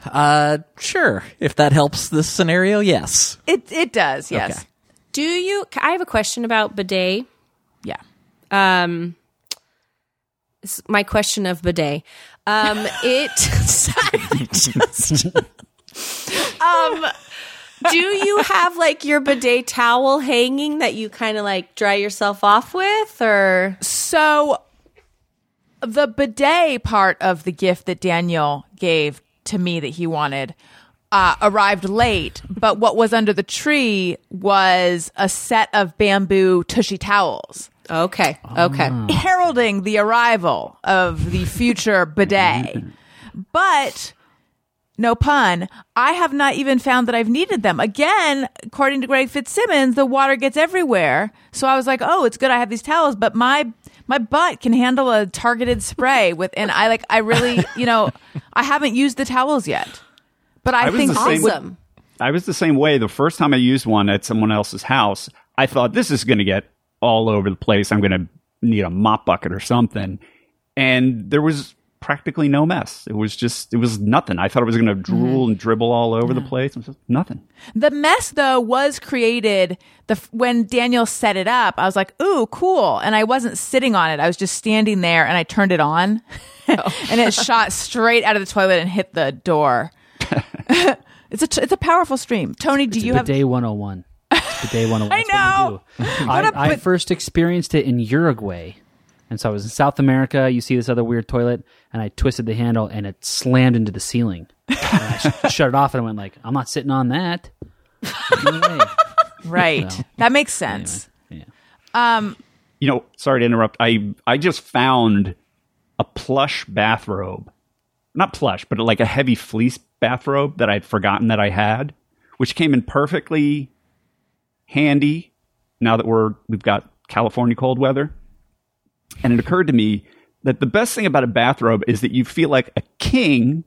Uh, sure. If that helps this scenario, yes. It, it does, yes. Okay. Do you I have a question about bidet. Yeah. Um s- my question of bidet. Um it sorry, just Um do you have like your bidet towel hanging that you kind of like dry yourself off with or So, the bidet part of the gift that Daniel gave to me that he wanted uh, arrived late, but what was under the tree was a set of bamboo tushy towels, Okay. Okay. heralding the arrival of the future bidet. But no pun, I have not even found that I've needed them. Again, according to Greg Fitzsimmons, the water gets everywhere. So I was like, "Oh, it's good I have these towels, but my my butt can handle a targeted spray with and I like I really, you know, I haven't used the towels yet. But I, I think same- Awesome. I was the same way. The first time I used one at someone else's house, I thought this is going to get all over the place. I'm going to need a mop bucket or something. And there was practically no mess. It was just, it was nothing. I thought it was going to mm-hmm. drool and dribble all over the place. It was just nothing. The mess though was created the f- when Daniel set it up. I was like, "Ooh, cool!" And I wasn't sitting on it. I was just standing there, and I turned it on, oh. and it shot straight out of the toilet and hit the door. it's a t- it's a powerful stream. Tony, do you have? Day 101. It's Bidet 101. I know. I, do. What a I, I bit- first experienced it in Uruguay. And so I was in South America. You see this other weird toilet, and I twisted the handle, and it slammed into the ceiling. And I sh- shut it off, and I went like, "I'm not sitting on that." No way. Right, that makes sense. Yeah. Um, you know, sorry to interrupt. I, I just found a plush bathrobe. Not plush, but like a heavy fleece bathrobe that I'd forgotten that I had, which came in perfectly handy now that we're we've got California cold weather. And it occurred to me that the best thing about a bathrobe is that you feel like a king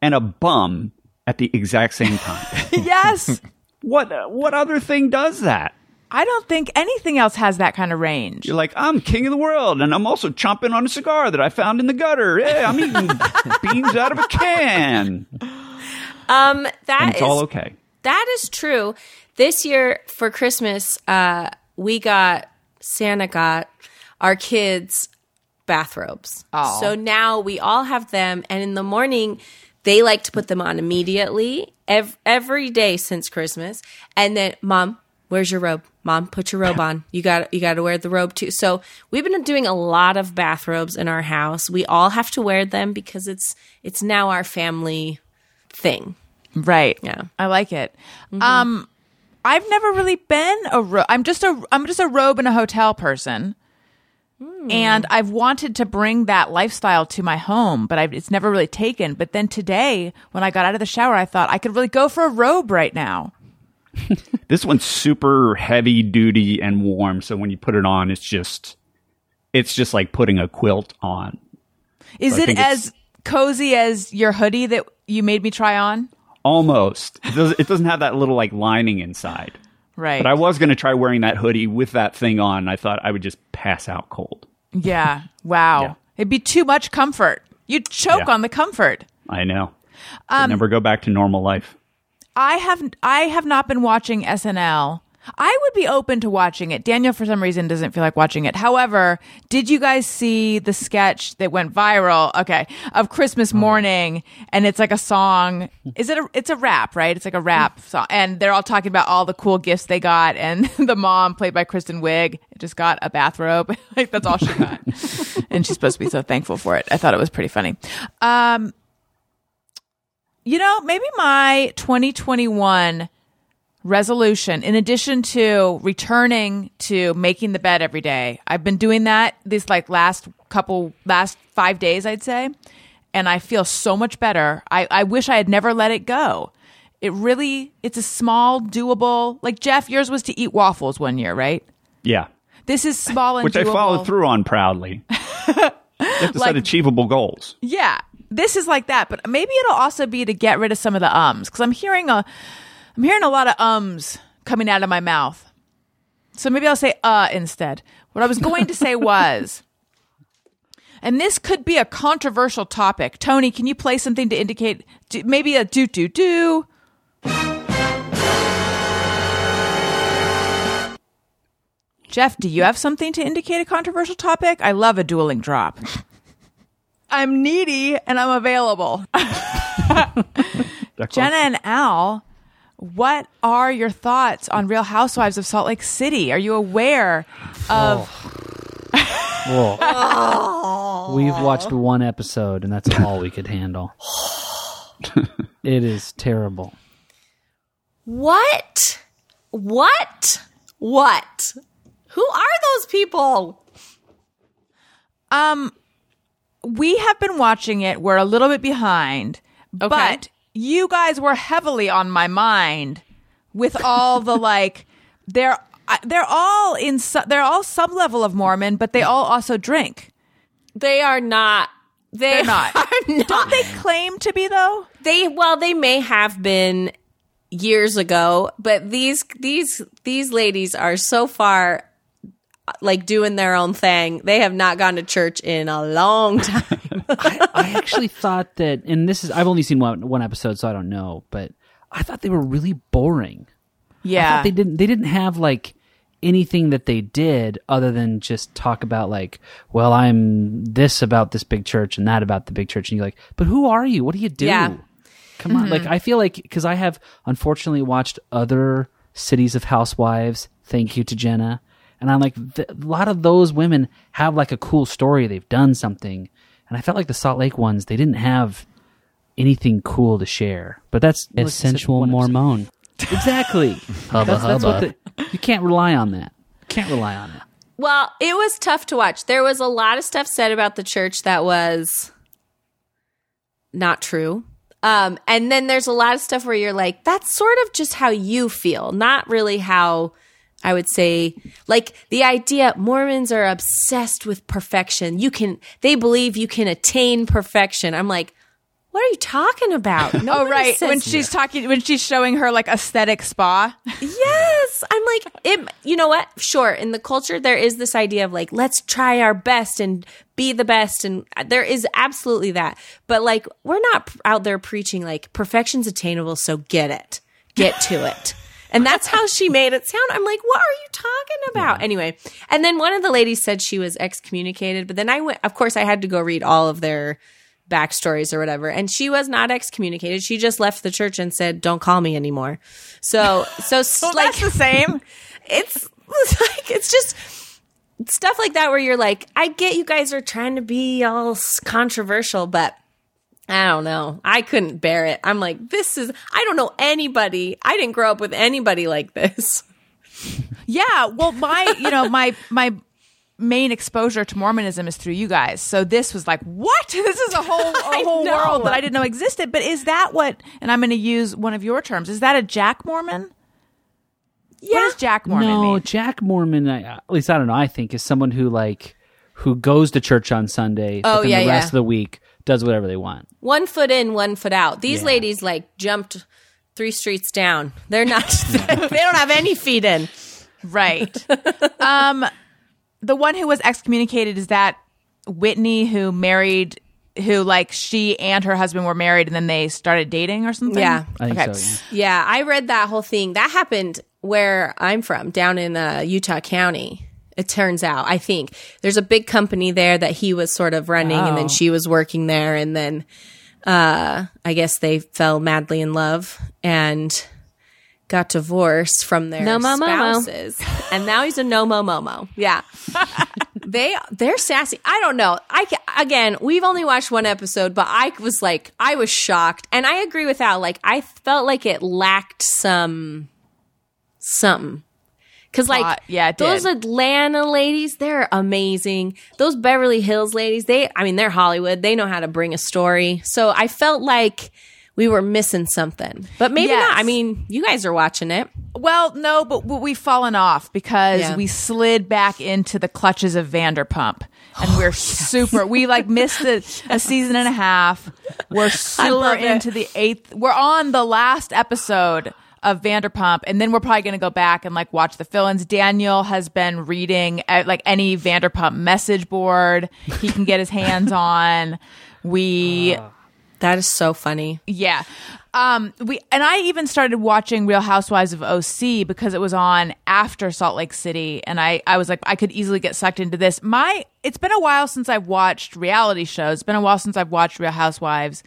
and a bum at the exact same time. yes, what what other thing does that? I don't think anything else has that kind of range. You're like, I'm king of the world, and I'm also chomping on a cigar that I found in the gutter. Yeah, I'm eating beans out of a can. Um, that And it's is- all okay. That is true. This year for Christmas, uh, we got Santa got our kids bathrobes. Aw. So now we all have them, and in the morning they like to put them on immediately ev- every day since Christmas. And then, mom, where's your robe? Mom, put your robe on. You got you got to wear the robe too. So we've been doing a lot of bathrobes in our house. We all have to wear them because it's it's now our family thing. Right. Yeah. I like it. Um, I've never really been a. Ro- I'm just a. I'm just a robe and a hotel person. And hmm. I've wanted to bring that lifestyle to my home, but I've, it's never really taken. But then today, when I got out of the shower, I thought I could really go for a robe right now. This one's super heavy duty and warm, so when you put it on, it's just it's just like putting a quilt on. Is I it as cozy as your hoodie that you made me try on? Almost. It doesn't, it doesn't have that little like lining inside. Right. But I was going to try wearing that hoodie with that thing on. I thought I would just pass out cold. yeah. Wow. Yeah. It'd be too much comfort. You'd choke Yeah. on the comfort. I know. Um, never go back to normal life. I have I have not been watching SNL. I would be open to watching it. Daniel, for some reason, doesn't feel like watching it. However, did you guys see the sketch that went viral? Okay, of Christmas morning, and it's like a song. Is it a? It's a rap, right? It's like a rap song, and they're all talking about all the cool gifts they got, and the mom, played by Kristen Wiig, just got a bathrobe. like that's all she got, and she's supposed to be so thankful for it. I thought it was pretty funny. Um, you know, maybe my 2021 resolution, in addition to returning to making the bed every day, I've been doing that these like last couple, last five days, I'd say. And I feel so much better. I, I wish I had never let it go. It really, it's a small, doable, like Jeff, yours was to eat waffles one year, right? Yeah. This is small and Which I doable. followed through on proudly. you have to Like- set achievable goals. Yeah, this is like that, but maybe it'll also be to get rid of some of the ums because I'm hearing a, I'm hearing a lot of ums coming out of my mouth. So maybe I'll say uh instead. What I was going to say was, and this could be a controversial topic. Tony, can you play something to indicate maybe a do do do? Jeff, do you have something to indicate a controversial topic? I love a dueling drop. I'm needy and I'm available. Jenna and Al, what are your thoughts on Real Housewives of Salt Lake City? Are you aware of Whoa. We've watched one episode, and that's all we could handle. it is terrible. What? What? What? Who are those people? um we have been watching it. We're a little bit behind. But you guys were heavily on my mind with all the like they're they're all in su- they're all some level of Mormon, but they all also drink. They are not. They They're not. Are not. Don't they claim to be though? They well, they may have been years ago, but these these these ladies are so far like doing their own thing. They have not gone to church in a long time. I actually thought that, and this is, I've only seen one, one episode, so I don't know, but I thought they were really boring. I Yeah. thought they didn't, they didn't have like anything that they did other than just talk about like, well, I'm this about this big church and that about the big church. And you're like, but who are you? What do you do? Yeah. Come on. Like, mm-hmm. I feel like, cause I have unfortunately watched other cities of housewives. Thank you to Jenna. And I'm like, th- a lot of those women have like a cool story. They've done something. And I felt like the Salt Lake ones, they didn't have anything cool to share. But that's like I Sensual. Mormon. Exactly. Hubba that's, that's what hubba. the, you can't rely on that. Can't rely on that. well, it was tough to watch. There was a lot of stuff said about the church that was not true. Um, and then there's a lot of stuff where you're like, that's sort of just how you feel, not really how I would say, like the idea Mormons are obsessed with perfection. You can, they believe you can attain perfection. I'm like, What are you talking about? Oh right, says when she's talking, when she's showing her like aesthetic spa. Yes. I'm like, it, you know what? Sure. In the culture, there is this idea of like, let's try our best and be the best. And there is absolutely that. But like, we're not out there preaching like perfection's attainable. So get it, get to it. And that's how she made it sound. I'm like, what are you talking about? Anyway. And then one of the ladies said she was excommunicated. But then I went, of course, I had to go read all of their backstories or whatever. And she was not excommunicated. She just left the church and said, don't call me anymore. So, so, Well, like, the same. it's, it's like it's just stuff like that where you're like, I get you guys are trying to be all controversial, but I don't know. I couldn't bear it. I'm like, this is. I don't know anybody. I didn't grow up with anybody like this. Yeah, well, my you know my my main exposure to Mormonism is through you guys. So this was like, what? This is a whole a I whole world that I didn't know existed. But is that what? And I'm going to use one of your terms. Is that a Jack Mormon? Yeah. What does Jack Mormon no, mean? Jack Mormon. I, at least I don't know. I think is someone who like who goes to church on Sunday. Oh, but then yeah, the rest yeah. of the week does whatever they want. One foot in, one foot out. These Yeah. ladies like jumped three streets down. They're not. they don't have any feet in. Right. um, the one who was excommunicated is that Whitney who married, who like she and her husband were married and then they started dating or something. Yeah. I think Okay. so. Yeah. Yeah, I read that whole thing. That happened where I'm from, down in uh, Utah County. It turns out, I think there's a big company there that he was sort of running, and Oh. then she was working there, and then uh, I guess they fell madly in love and got divorced from their No spouses, and now he's a no mo momo. Yeah. they they're sassy. I don't know. I again, we've only watched one episode, but I was like, I was shocked, and I agree with Al. Like, I felt like it lacked some something. Cause like Yeah, those did. Atlanta ladies, they're amazing. Those Beverly Hills ladies, they I mean they're Hollywood. They know how to bring a story. So I felt like we were missing something. But maybe Yes. not. I mean, you guys are watching it. Well, no, but we've fallen off because Yeah. we slid back into the clutches of Vanderpump. And oh, we're super, we like missed a, a season and a half. We're super into the eighth. We're on the last episode of Vanderpump. And then we're probably going to go back and like watch the fill ins. Daniel has been reading uh, like any Vanderpump message board he can get his hands on. We, That is so funny. yeah. Um we and I even started watching Real Housewives of OC because it was on after Salt Lake City and I I was like I could easily get sucked into this. My it's been a while since I've watched reality shows. It's been a while since I've watched Real Housewives.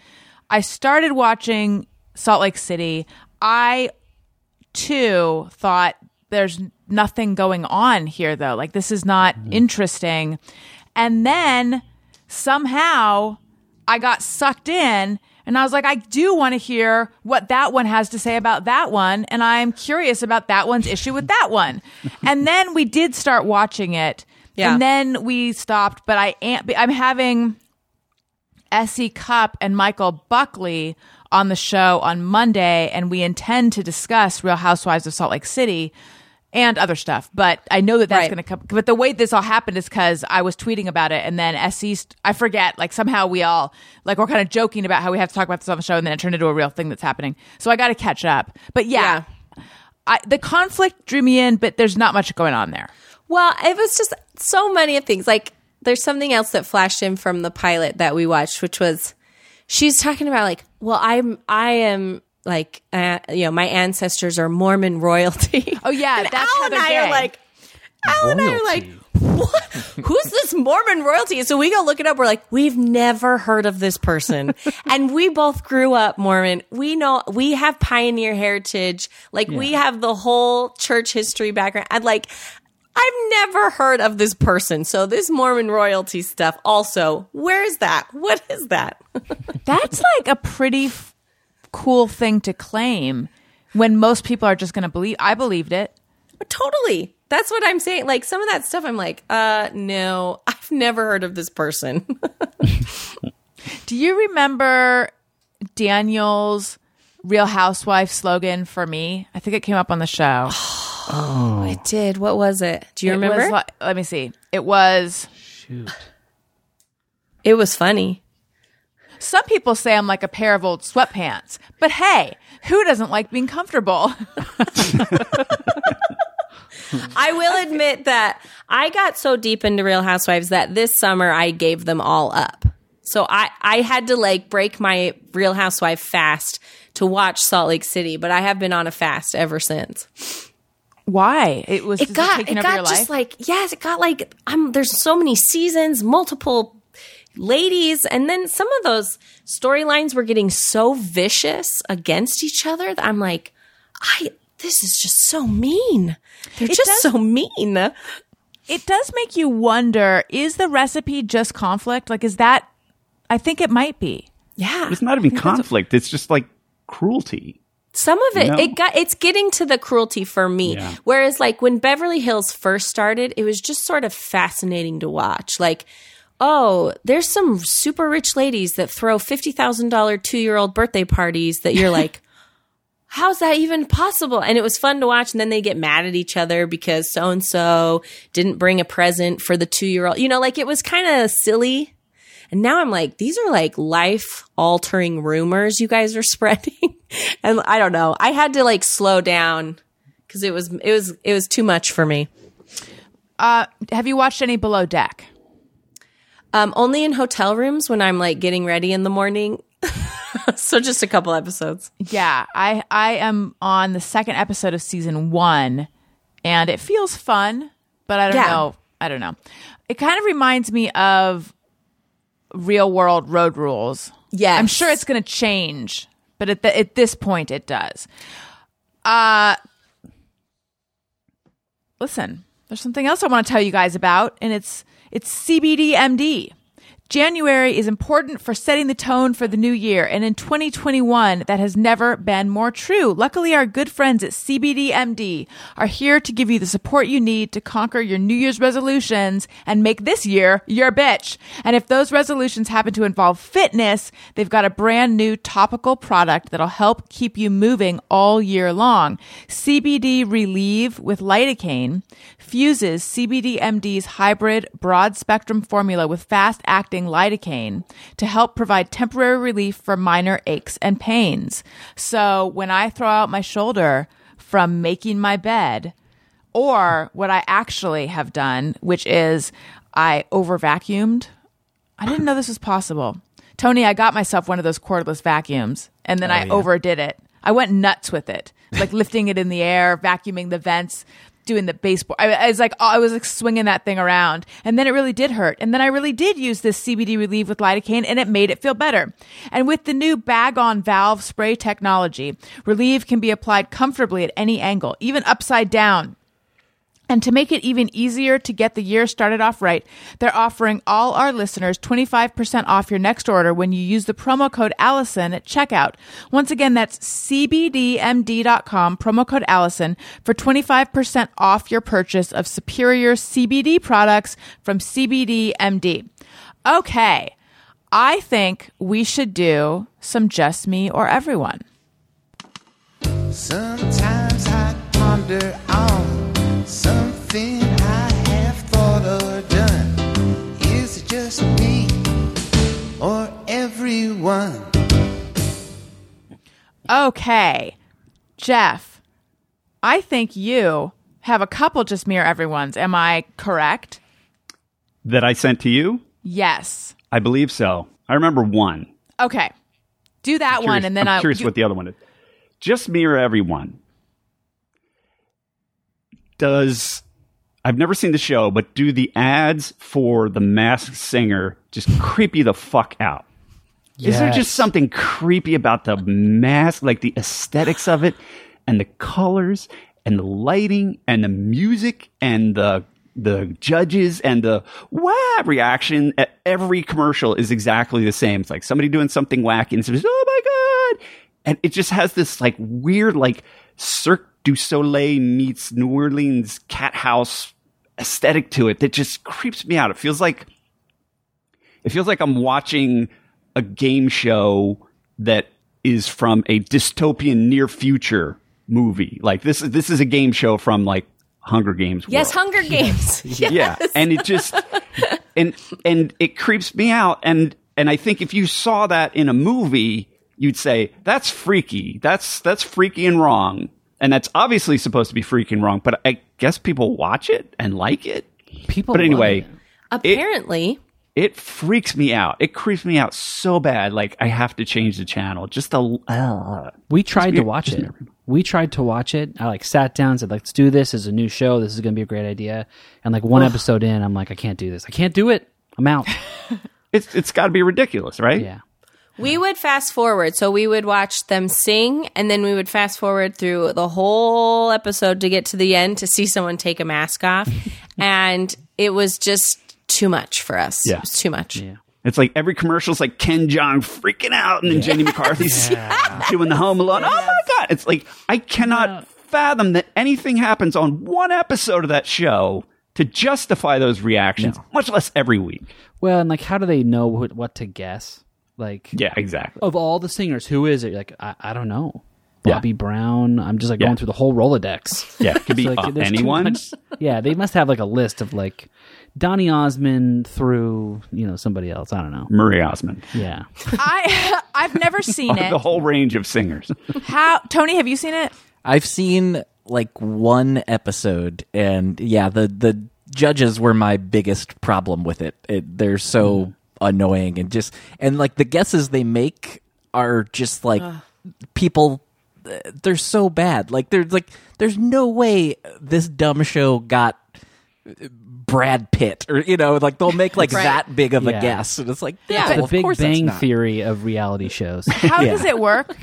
I started watching Salt Lake City. I too thought there's nothing going on here though. Like this is not mm-hmm. interesting. And then somehow I got sucked in and I was like, I do want to hear what that one has to say about that one. And I'm curious about that one's issue with that one. and then we did start watching it. Yeah. And then we stopped, but I am, I'm having Essie Cup and Michael Buckley on the show on Monday, and we intend to discuss Real Housewives of Salt Lake City and other stuff. But I know that that's Right. going to come. But the way this all happened is because I was tweeting about it, and then Essie, st- I forget, like somehow we all like we're kind of joking about how we have to talk about this on the show, and then it turned into a real thing that's happening. So I got to catch up. But yeah. I, the conflict drew me in, but there's not much going on there. Well, it was just so many things. Like, there's something else that flashed in from the pilot that we watched, which was she's talking about like, well, I'm, I am like, uh, you know, my ancestors are Mormon royalty. Oh yeah, and that's Al and I Gay. are like, Al and I are like, what? Who's this Mormon royalty? So we go look it up. We're like, we've never heard of this person. and we both grew up Mormon. We know we have pioneer heritage. Like we have the whole church history background. And like, I've never heard of this person. So this Mormon royalty stuff also, where is that? What is that? That's like a pretty f- cool thing to claim when most people are just going to believe. I believed it. totally. That's what I'm saying. Like some of that stuff, I'm like, uh, no, I've never heard of this person. Do you remember Daniel's Real Housewife slogan for me? I think it came up on the show. Oh. I did. What was it? Do you It remember? was let me see. It was Shoot. it was funny. Some people say I'm like a pair of old sweatpants, but hey, who doesn't like being comfortable? I will admit that I got so deep into Real Housewives that this summer I gave them all up. So I, I had to like break my Real Housewife fast to watch Salt Lake City, but I have been on a fast ever since. Why? It was It just got taking it over got your just life. like yes, it got like I'm there's so many seasons, multiple ladies, and then some of those storylines were getting so vicious against each other that I'm like, I this is just so mean. They're just does- so mean. it does make you wonder: is the recipe just conflict? Like, is that? I think it might be. Yeah. It's not even conflict. It's just like cruelty. Some of it, No. it got, it's getting to the cruelty for me. Yeah. Whereas, like when Beverly Hills first started, it was just sort of fascinating to watch. Like, oh, there's some super rich ladies that throw fifty thousand dollar two year old birthday parties that you're like, how's that even possible? And it was fun to watch. And then they get mad at each other because so and so didn't bring a present for the two year old. You know, like it was kind of silly. And now I'm like, these are like life altering rumors you guys are spreading. and I don't know. I had to like slow down because it was it was it was too much for me. Uh, have you watched any Below Deck? Um, only in hotel rooms when I'm like getting ready in the morning. so just a couple episodes. Yeah, I I am on the second episode of season one, and it feels fun, but I don't Yeah. know. I don't know. It kind of reminds me of real world road rules. Yeah, I'm sure it's going to change, but at the, at this point, it does. Uh, listen, there's something else I want to tell you guys about, and it's it's CBDMD. January is important for setting the tone for the new year, and in 2021, that has never been more true. Luckily, our good friends at CBDMD are here to give you the support you need to conquer your New Year's resolutions and make this year your bitch. And if those resolutions happen to involve fitness, they've got a brand new topical product that'll help keep you moving all year long. CBD Relieve with lidocaine fuses CBDMD's hybrid broad spectrum formula with fast acting lidocaine to help provide temporary relief for minor aches and pains. So when I throw out my shoulder from making my bed, or what I actually have done, which is I over vacuumed. I didn't know this was possible. Tony, I got myself one of those cordless vacuums and then oh, I overdid it. I went nuts with it, like lifting it in the air, vacuuming the vents, doing the baseball. I, I was like, oh, I was like swinging that thing around, and then it really did hurt. And then I really did use this CBD relief with lidocaine, and it made it feel better. And with the new bag-on valve spray technology, Relieve can be applied comfortably at any angle, even upside down. And to make it even easier to get the year started off right, they're offering all our listeners 25% off your next order when you use the promo code Allison at checkout. Once again, that's cbdmd.com, promo code Allison for 25% off your purchase of superior CBD products from CBDMD. Okay. I think we should do some just me or everyone. Sometimes I ponder on everyone? Okay, Jeff, I think you have a couple just mere everyone's. Am I correct? That I sent to you? Yes. I believe so. I remember one. Okay. Do that one, and then I'm I. curious you- what the other one is. Just mirror everyone. Does I've never seen the show, but do the ads for the Masked Singer just creep you the fuck out? Is there just something creepy about the mask, like the aesthetics of it, and the colors, and the lighting, and the music, and the the judges, and the wow reaction at every commercial is exactly the same. It's like somebody doing something wacky, and it's just, oh my god, and it just has this like weird like Cirque du Soleil meets New Orleans cat house aesthetic to it that just creeps me out. It feels like it feels like I'm watching a game show that is from a dystopian near future movie. Like this is this is a game show from like Hunger Games. Yes, world. Hunger Games. Yeah, and it just and and it creeps me out. And And I think if you saw that in a movie, you'd say that's freaky. That's that's freaky and wrong. And that's obviously supposed to be freaking wrong. But I guess people watch it and like it. People. But love anyway, it. Apparently, it freaks me out. It creeps me out so bad. Like I have to change the channel. Just the uh, we tried to watch it. never- We tried to watch it. I like sat down, said, "Let's do this. This is a new show. This is going to be a great idea." And like one episode in, I'm like, "I can't do this. I can't do it. I'm out." it's it's got to be ridiculous, right? yeah. we would fast forward. So we would watch them sing, and then we would fast forward through the whole episode to get to the end to see someone take a mask off. and it was just too much for us. Yeah. It was too much. Yeah. It's like every commercial's like Ken Jeong freaking out, and then Jenny McCarthy's doing the Home Alone. Oh my god! It's like I cannot fathom that anything happens on one episode of that show to justify those reactions, much less every week. Well, and like, how do they know what, what to guess? Like, Yeah, exactly. of all the singers, who is it? You're like, I, I don't know. Yeah. Bobby Brown. I'm just like Yeah. going through the whole Rolodex. Yeah, it could be So, like, uh, anyone. much- yeah, they must have like a list of like Donny Osmond through you know somebody else. I don't know. Marie Osmond, Yeah, I I've never seen it. the whole range of singers. How Tony, have you seen it? I've seen like one episode, and yeah, the the judges were my biggest problem with it. it they're so annoying and just and like the guesses they make are just like people. uh, They're so bad. Like there's like there's no way this dumb show got Brad Pitt or you know like they'll make like Right. that big of Yeah. a guess and it's like Yeah. no, the of Big course Bang. Theory of reality shows. How Yeah. does it work?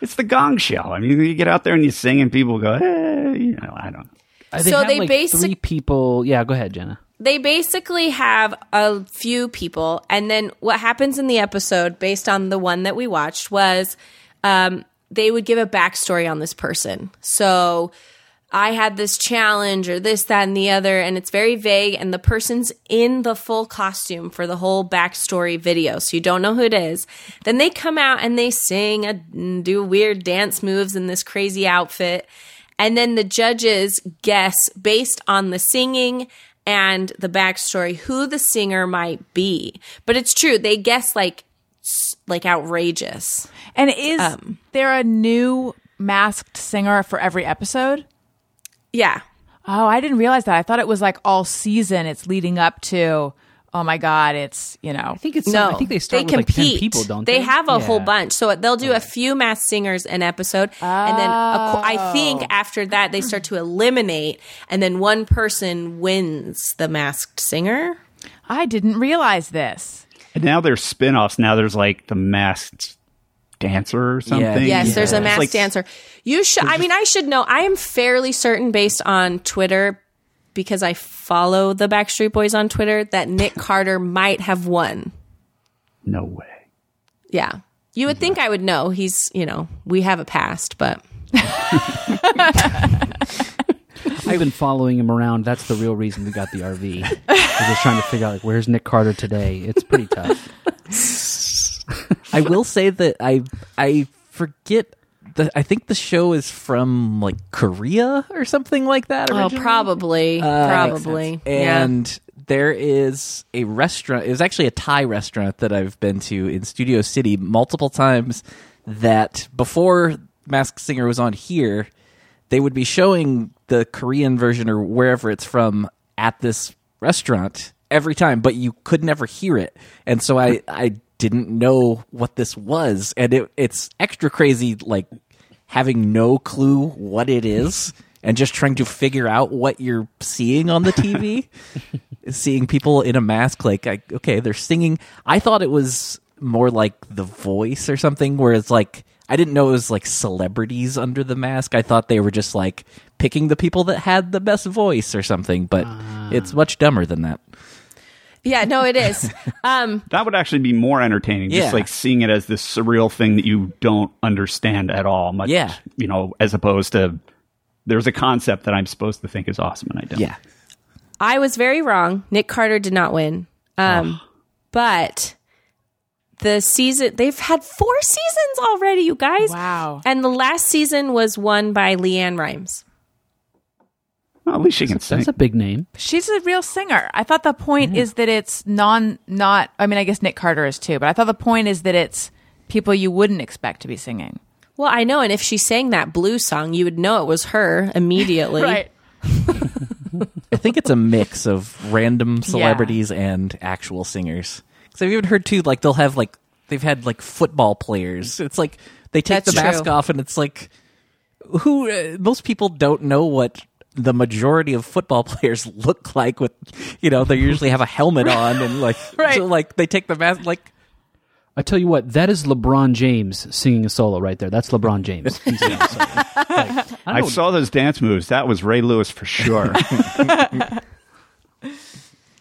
It's the Gong Show. I mean, you get out there and you sing, and people go, eh, you know, I don't. know. Uh, So have, they like, basic- three people. Yeah, go ahead, Jenna. they basically have a few people and then what happens in the episode based on the one that we watched was um, they would give a backstory on this person so i had this challenge or this that and the other and it's very vague and the person's in the full costume for the whole backstory video so you don't know who it is then they come out and they sing and do weird dance moves in this crazy outfit and then the judges guess based on the singing and the backstory who the singer might be. But it's true, they guess like like outrageous. And is Um, there a new masked singer for every episode? Yeah. Oh, I didn't realize that. I thought it was like all season. It's leading up to. Oh my God! It's you know. I think it's. No, I think they start with compete. like ten people, don't they? They have a whole bunch. So they'll do a few masked singers an episode, and then a, qu- I oh. think after that they start to eliminate, and then one person wins the masked singer. I didn't realize this. And now there's spin offs. Now there's like the masked dancer or something. Yes, there's a masked like- dancer. You should. I mean, I should know. I am fairly certain, based on Twitter, because I follow the Backstreet Boys on Twitter, that Nick Carter might have won. No way. Yeah, you would think I would know. He's, you know, we have a past, but I've been following him around. That's the real reason we got the RV. We're just trying to figure out like where's Nick Carter today. It's pretty tough. I will say that I I forget the I think the show is from like Korea or something like that. oh, probably, Uh, probably, yeah. And there is a restaurant. It was actually a Thai restaurant that I've been to in Studio City multiple times. That before Mask Singer was on here, they would be showing the Korean version or wherever it's from at this restaurant every time, but you could never hear it. And so I I didn't know what this was, and it it's extra crazy like having no clue what it is and just trying to figure out what you're seeing on the TV. seeing people in a mask, like, I, okay, they're singing. I thought it was more like The Voice or something, where it's like, I didn't know it was like celebrities under the mask. I thought they were just like picking the people that had the best voice or something, but ah. it's much dumber than that. Yeah, no, it is. Um, That would actually be more entertaining. Yeah. Just like seeing it as this surreal thing that you don't understand at all. Much, Yeah. You know, as opposed to there's a concept that I'm supposed to think is awesome and I don't. Yeah. I was very wrong. Nick Carter did not win. Um, but the season they've had four seasons already, you guys. Wow. And the last season was won by LeAnn Rimes. Well, at least she can sing. That's a big name. She's a real singer. I thought the point is that it's non not I mean I guess Nick Carter is too, but I thought the point is that it's people you wouldn't expect to be singing. Well, I know, and if she sang that blues song, you would know it was her immediately. right. I think it's a mix of random celebrities and actual singers. Because I've even heard too, like they'll have like they've had like football players. It's like they take That's the mask true. off, and it's like who uh, most people don't know what the majority of football players look like. With you know, they usually have a helmet on, and like Right. so like they take the mask like. I tell you what, that is LeBron James singing a solo right there. That's LeBron James. He's singing a solo. Like, I I saw those dance moves. That was Ray Lewis for sure.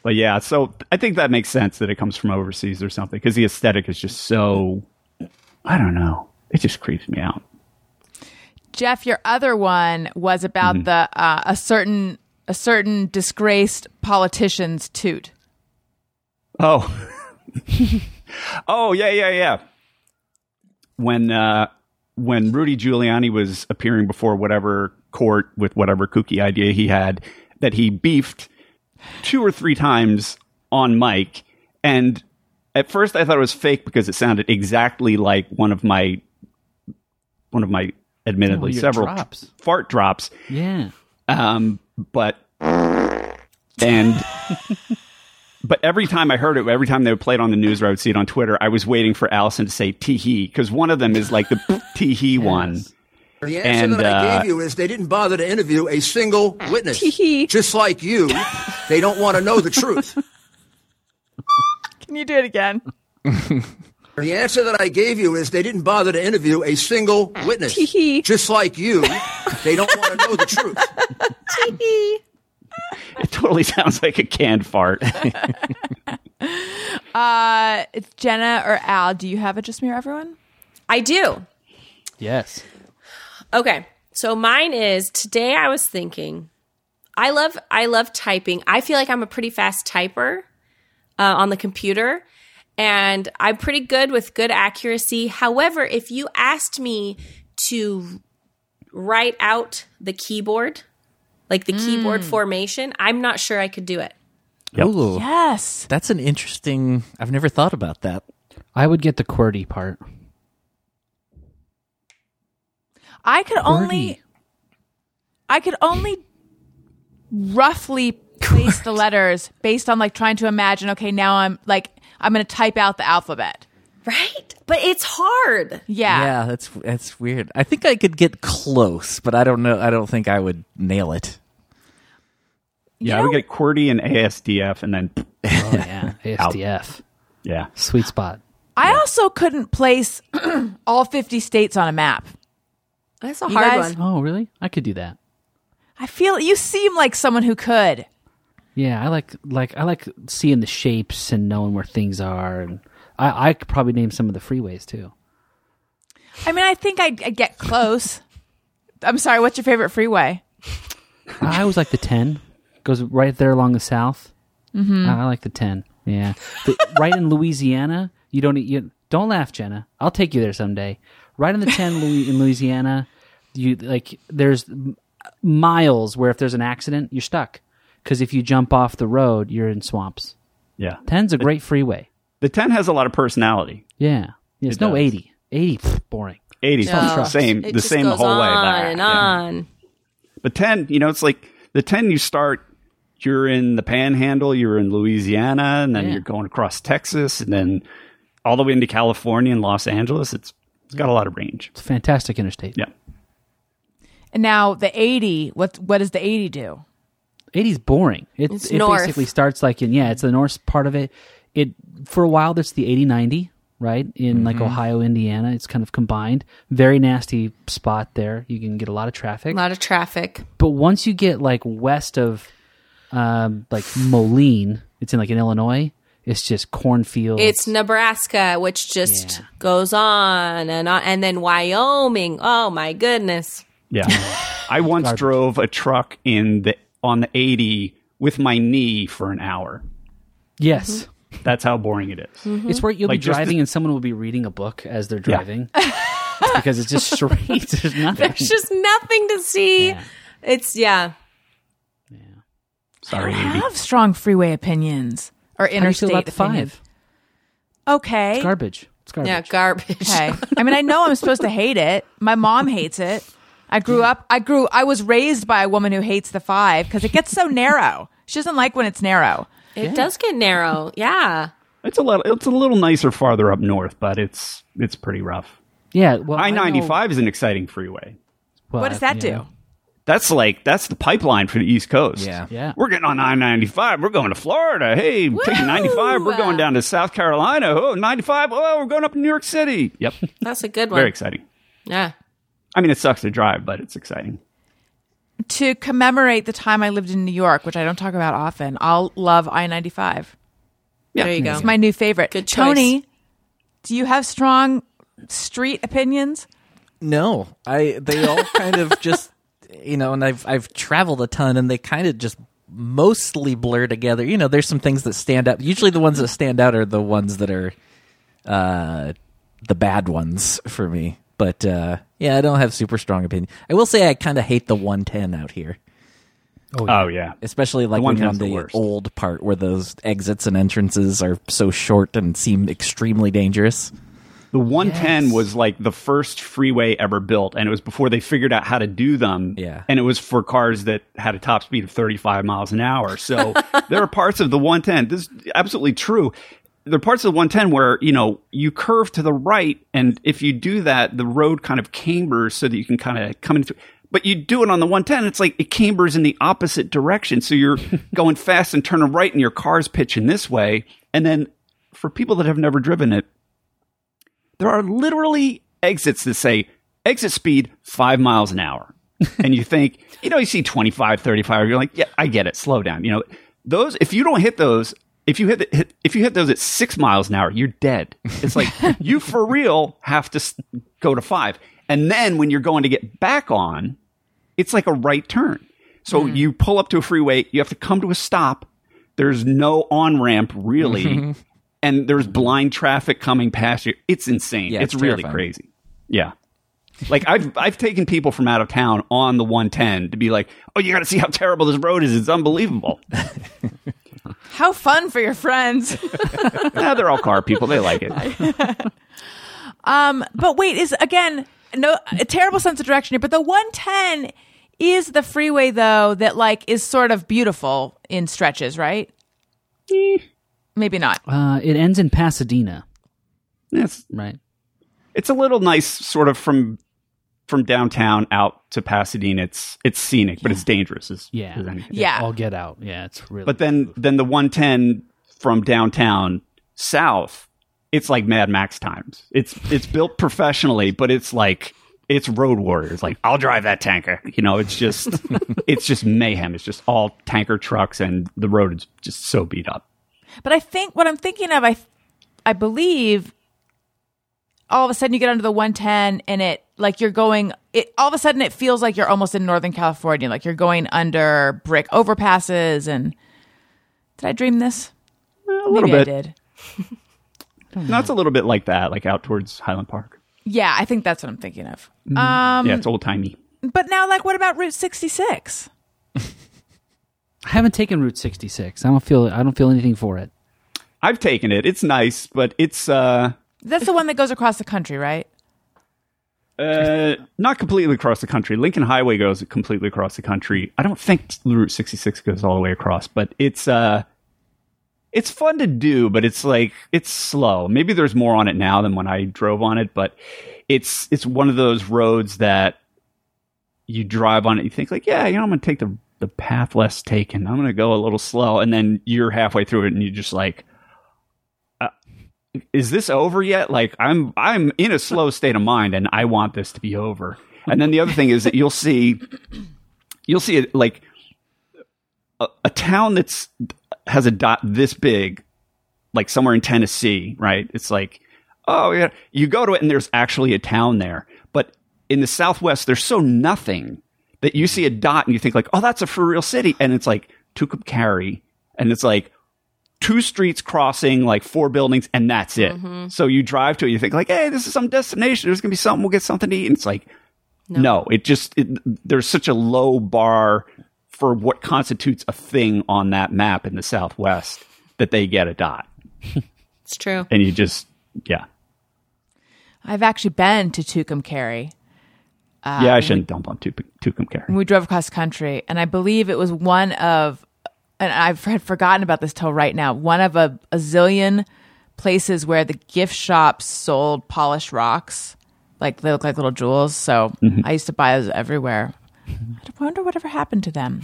but yeah, so I think that makes sense that it comes from overseas or something because the aesthetic is just so. I don't know. It just creeps me out. Jeff, your other one was about the uh, a certain a certain disgraced politician's toot. Oh. oh, yeah, yeah, yeah. When uh when Rudy Giuliani was appearing before whatever court with whatever kooky idea he had that he beefed two or three times on mic and at first I thought it was fake because it sounded exactly like one of my one of my admittedly Oh, several drops. fart drops Yeah. um, but and but every time I heard it, every time they would play it on the news or I would see it on Twitter, I was waiting for Allison to say tee hee because one of them is like the tee hee one. The answer And, that I uh, gave you is they didn't bother to interview a single witness. Tee-hee. Just like you, they don't want to know the truth. Can you do it again? The answer that I gave you is they didn't bother to interview a single witness. Just like you, they don't want to know the truth. It totally sounds like a canned fart. Uh, it's Jenna or Al. Do you have a just mirror everyone? I do. Yes. Okay. So mine is today I was thinking I love I love typing. I feel like I'm a pretty fast typer uh, on the computer and I'm pretty good with good accuracy. However, if you asked me to write out the keyboard, like the keyboard mm. formation, I'm not sure I could do it. Yep. Ooh, Yes. that's an interesting. I've never thought about that. I would get the QWERTY part. I could only I could only roughly place the letters based on like trying to imagine, okay, now I'm like I'm gonna type out the alphabet. Right? But it's hard. Yeah. Yeah, that's that's weird. I think I could get close, but I don't know. I don't think I would nail it. Yeah, I would get QWERTY and ASDF and then Oh yeah, ASDF. yeah. Sweet spot. I also couldn't place all 50 states on a map. That's a You hard guys- one. Oh really? I could do that. I feel you seem like someone who could. Yeah, I like like I like seeing the shapes and knowing where things are, and I I could probably name some of the freeways too. I mean, I think I'd, I'd get close. I'm sorry, what's your favorite freeway? I always like the ten. Goes right there along the south. Mm-hmm. I, I like the ten. Yeah, the, right in Louisiana. You don't you don't laugh, Jenna. I'll take you there someday. Right in the ten in Louisiana, you like there's miles where if there's an accident, you're stuck because if you jump off the road, you're in swamps. Yeah. Ten's a great freeway. The 10 has a lot of personality. Yeah, yeah it's It no does. eighty. Eighty, pff, boring. 80 No, same it the just same the goes whole way on back. and Yeah. on. But 10, you know, it's like the 10 you start you're in the panhandle, you're in Louisiana, and then Yeah. you're going across Texas and then all the way into California and Los Angeles. It's it's got a lot of range. It's a fantastic interstate. Yeah. And now the 80, what what does the 80 do? 80's boring. It, It's it north. basically starts like in yeah, it's the north part of it. It for a while that's the 80 90, right? In like Ohio, Indiana, it's kind of combined. Very nasty spot there. You can get a lot of traffic. A lot of traffic. But once you get like west of um like Moline, it's in like in Illinois, it's just cornfields. It's Nebraska, which just Yeah. goes on and on, and then Wyoming. Oh my goodness! Yeah. I once drove a truck in the on the 80 with my knee for an hour. yes. Mm-hmm. That's how boring it is. Mm-hmm. It's where you'll Like be driving the- and someone will be reading a book as they're driving. because it's just straight. There's nothing. There's just nothing to see. Yeah. It's yeah. Yeah. Sorry, I have strong freeway opinions or How do you interstate about the opinions. five? Okay. It's garbage. It's garbage. Yeah, garbage. Okay. I mean, I know I'm supposed to hate it. My mom hates it. I grew up, I grew, I was raised by a woman who hates the five because it gets so narrow. She doesn't like when it's narrow. It does get narrow. Yeah. It's a little it's a little nicer farther up north, but it's it's pretty rough. Yeah. Well, I 95 is an exciting freeway. well, what does that yeah. do? That's like that's the pipeline for the East Coast. Yeah. Yeah. We're getting on I ninety five. We're going to Florida. Hey, taking ninety five. We're going down to South Carolina. Oh, 95. Oh, we're going up to New York City. Yep. That's a good one. Very exciting. Yeah. I mean, it sucks to drive, but it's exciting. To commemorate the time I lived in New York, which I don't talk about often, I'll love I 95. Yeah. There you go. It's my new favorite. Good choice. Tony, do you have strong street opinions? No, I they all kind of just you know, and I've I've traveled a ton, and they kind of just mostly blur together. You know, there's some things that stand out. Usually, the ones that stand out are the ones that are uh, the bad ones for me. But uh, yeah, I don't have super strong opinion. I will say I kind of hate the 110 out here, Oh, oh yeah. especially like The when you're on the the old part where those exits and entrances are so short and seem extremely dangerous. The 110 was like the first freeway ever built, and it was before they figured out how to do them. Yeah. And it was for cars that had a top speed of 35 miles an hour. So there are parts of the 110. This is absolutely true. There are parts of the 110 where, you know, you curve to the right, and if you do that, the road kind of cambers so that you can kind of come into but you do it on the 110, it's like it cambers in the opposite direction. So you're going fast and turning right, and your car's pitching this way. And then for people that have never driven it, there are literally exits that say exit speed five miles an hour. and you think, you know, you see 25, 35, you're like, yeah, I get it. Slow down. You know, those, if you don't hit those, if you hit, the, hit if you hit those at six miles an hour, you're dead. It's like you for real have to go to five. And then when you're going to get back on, it's like a right turn. So mm-hmm. you pull up to a freeway, you have to come to a stop. There's no on ramp really, mm-hmm. and there's blind traffic coming past you. It's insane. Yeah, it's, it's really crazy. Yeah. Like I've I've taken people from out of town on the 110 to be like, "Oh, you got to see how terrible this road is. It's unbelievable." How fun for your friends. nah, they're all car people. They like it. um, but wait, is again no a terrible sense of direction here. But the 110 is the freeway though that like is sort of beautiful in stretches, right? Maybe not. Uh, it ends in Pasadena, It's right? it's a little nice, sort of from from downtown out to Pasadena. It's it's scenic, but it's dangerous. As, Yeah. as anything. Yeah. I'll get out. Yeah, it's really. But then then the 110 from downtown south, it's like Mad Max times. It's it's built professionally, but it's like it's road warriors. Like I'll drive that tanker. You know, it's just it's just mayhem. It's just all tanker trucks, and the road is just so beat up. But I think what I'm thinking of, I, I believe, all of a sudden you get under the 110 and it like you're going. It all of a sudden it feels like you're almost in Northern California, like you're going under brick overpasses. And did I dream this? A little Maybe I bit. did. No, a little bit like that, like out towards Highland Park. Yeah, I think that's what I'm thinking of. um yeah, it's old timey. But now, like, what about Route 66? I haven't taken Route 66. I don't feel. I don't feel anything for it. I've taken it. It's nice, but it's uh That's the one that goes across the country, right? Uh, not completely across the country. Lincoln Highway goes completely across the country. I don't think Route 66 goes all the way across, but it's uh, it's fun to do, but it's like it's slow. Maybe there's more on it now than when I drove on it, but it's it's one of those roads that you drive on it. You think like, yeah, you know, I'm gonna take the the path less taken. I'm gonna go a little slow, and then you're halfway through it, and you just like, is this over yet? Like I'm I'm in a slow state of mind and I want this to be over. And then the other thing is that you'll see you'll see it like a, a town that's has a dot this big like somewhere in Tennessee, right? It's like oh yeah, you go to it and there's actually a town there. But in the southwest there's so nothing that you see a dot and you think like, "Oh, that's a for real city." And it's like Tucumcari and it's like two streets crossing like four buildings and that's it mm-hmm. so you drive to it you think like hey this is some destination there's gonna be something we'll get something to eat and it's like no, it just it, there's such a low bar for what constitutes a thing on that map in the Southwest that they get a dot. It's true. And you just, yeah. I've actually been to Tucumcari. yeah, I um, shouldn't dump on Tucumcari. we drove across country, and I believe it was one of, and I've had forgotten about this till right now, one of a, a zillion places where the gift shops sold polished rocks, like they look like little jewels. So mm-hmm. I used to buy those everywhere. I wonder whatever happened to them.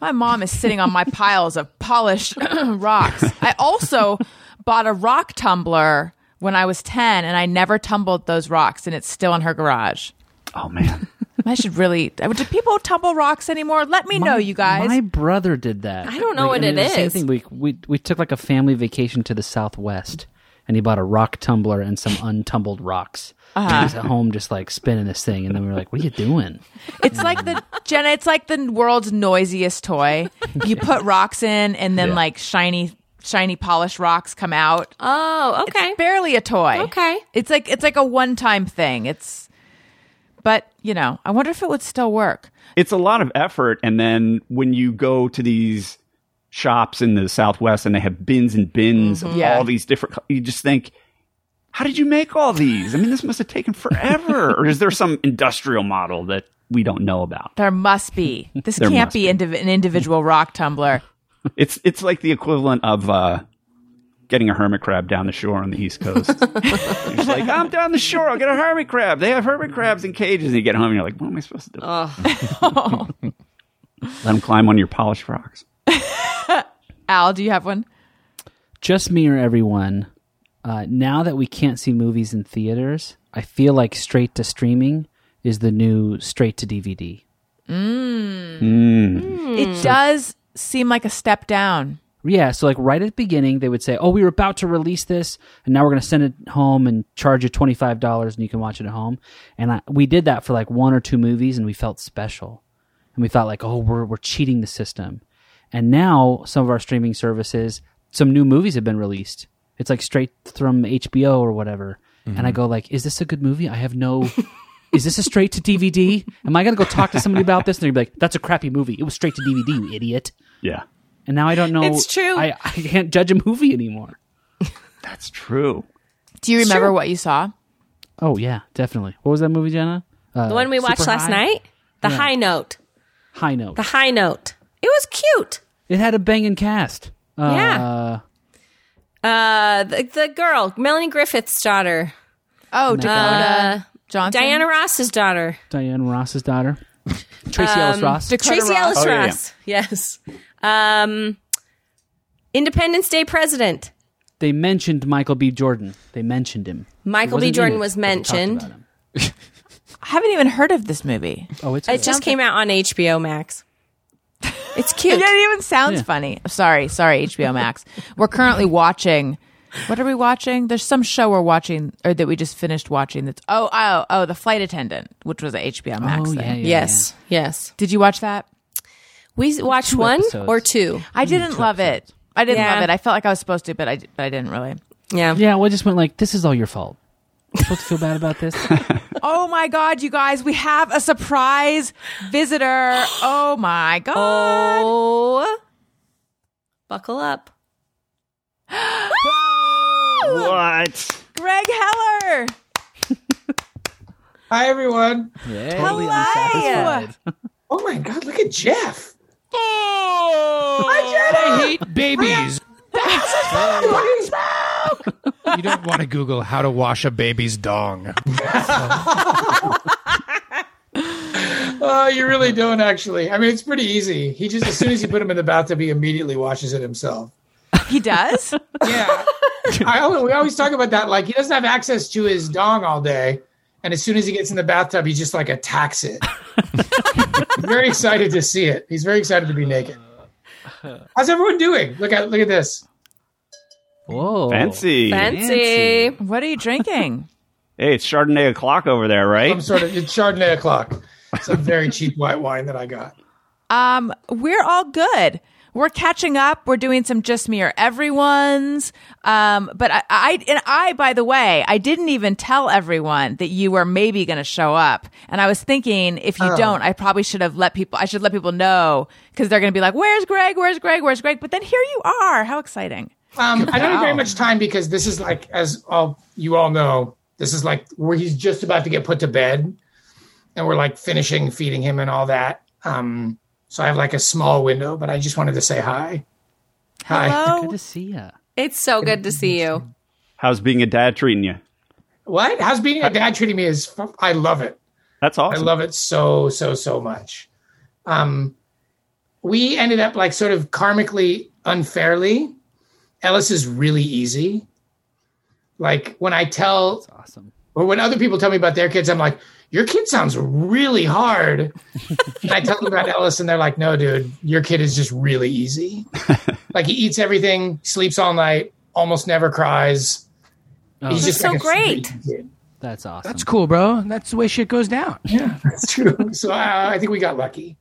My mom is sitting on my piles of polished rocks. I also bought a rock tumbler when I was 10 and I never tumbled those rocks and it's still in her garage. Oh, man. I should really. Do people tumble rocks anymore? Let me know, you guys. My brother did that. I don't know what and it the Same thing. We, we we took like a family vacation to the Southwest, and he bought a rock tumbler and some untumbled rocks. Uh-huh. And he was at home just like spinning this thing, and then we were like, "What are you doing?" It's like the Jenna. It's like the world's noisiest toy. You put rocks in, and then Yeah. like shiny, shiny polished rocks come out. Oh, okay. Barely a toy. Okay. It's like it's like a one-time thing. It's, but you know, I wonder if it would still work. it's a lot of effort. And then when you go to these shops in the Southwest and they have bins and bins of Yeah. all these different, you just think, how did you make all these? I mean, this must have taken forever. or is there some industrial model that we don't know about? There must be. This can't be, be. indiv- an individual rock tumbler. It's it's like the equivalent of uh, getting a hermit crab down the shore on the East Coast. it's like I'm down the shore. I'll get a hermit crab. They have hermit crabs in cages, and you get home, and you're like, what am I supposed to do? Let them climb on your polished rocks. Al, do you have one? Just me or everyone. Uh, now that we can't see movies in theaters, I feel like straight to streaming is the new straight to DVD. It does seem like a step down. Yeah, so like right at the beginning, they would say, "Oh, we were about to release this, and now we're going to send it home and charge you twenty five dollars, and you can watch it at home." And I, we did that for like one or two movies, and we felt special, and we thought like, "Oh, we're we're cheating the system." And now some of our streaming services, some new movies have been released. It's like straight from HBO or whatever, and I mm-hmm. go like, "Is this a good movie?" I have no. Is this a straight to DVD? Am I gonna go talk to somebody about this? And they're be like, "That's a crappy movie. It was straight to DVD, you idiot." Yeah, And now I don't know. It's true. I, I can't judge a movie anymore. that's true. Do you remember what you saw? Oh yeah, definitely. What was that movie, Jenna? Uh, The one we watched last High? night? The High Note. High Note. The High Note. It was cute. It had a banging cast. Uh, Yeah. Uh, the, the girl, Melanie Griffith's daughter, Oh, Dakota uh, Johnson. Diana Ross's daughter, Diane Ross's daughter, Tracee Ellis Ross. Dakota Tracee Ross. Ellis Oh, yeah, Ross. Yes. Um, Independence Day president. they mentioned Michael B. Jordan. They mentioned him. Michael B. Jordan it, was but they talked mentioned. I haven't even heard of this movie. Oh, it's It good. just came out on HBO Max. It's cute. It even sounds Yeah. funny. Sorry, sorry, HBO Max. we're currently watching. What are we watching? There's some show we're watching, or that we just finished watching. That's oh oh oh, the Flight Attendant, which was a HBO Max Oh, thing. yeah, yeah, yes, yes. Did you watch that? We watched Two mm, one episodes. or two. I didn't love it. I didn't Yeah. love it. I felt like I was supposed to, but I but I didn't really. Yeah. Yeah, well, I just went like, this is all your fault. I'm supposed to feel bad about this. Oh my god, you guys, we have a surprise visitor. Oh my god. Oh. Buckle up. What? Greg Heller. Hi, everyone. Totally Hello. unsatisfied. Oh my God, look at Jeff. I hate babies. you don't want to Google how to wash a baby's dong. Oh, you really don't actually. I mean, it's pretty easy. He just, as soon as you put him in the bathtub, he immediately washes it himself. He does? Yeah. I, we always talk about that. Like, he doesn't have access to his dong all day. And as soon as he gets in the bathtub, he just like attacks it. I'm very excited to see it. He's very excited to be naked. How's everyone doing? Look at look at this. Whoa. Fancy. Fancy. what are you drinking? Hey, it's Chardonnay o'clock over there, right? Some sort of it's Chardonnay o'clock. Some very cheap white wine that I got. Um, we're all good. We're catching up. We're doing some just me or everyone's. Um, but I, I, and I, by the way, I didn't even tell everyone that you were maybe going to show up. And I was thinking, if you Oh. don't, I probably should have let people. I should let people know because they're going to be like, "Where's Greg? Where's Greg? Where's Greg?" But then here you are. How exciting! Um, I don't have very much time because this is like, as all you all know, this is like where he's just about to get put to bed, and we're like finishing feeding him and all that. Um, so I have like a small window, but I just wanted to say hi. Hi. Hello. Good to see ya. It's so good to see you. How's being a dad treating you? What? How's being a dad treating me? Is I love it. That's awesome. I love it so so so much. Um, we ended up like sort of karmically unfairly. Ellis is really easy. Like when I tell That's awesome. or when other people tell me about their kids, I'm like, your kid sounds really hard. and I tell them about Ellis, and they're like, no, dude, your kid is just really easy. like he eats everything, sleeps all night, almost never cries. Oh, He's just so like great. that's awesome. That's cool, bro. That's the way shit goes down. Yeah, that's true. so uh, I think we got lucky.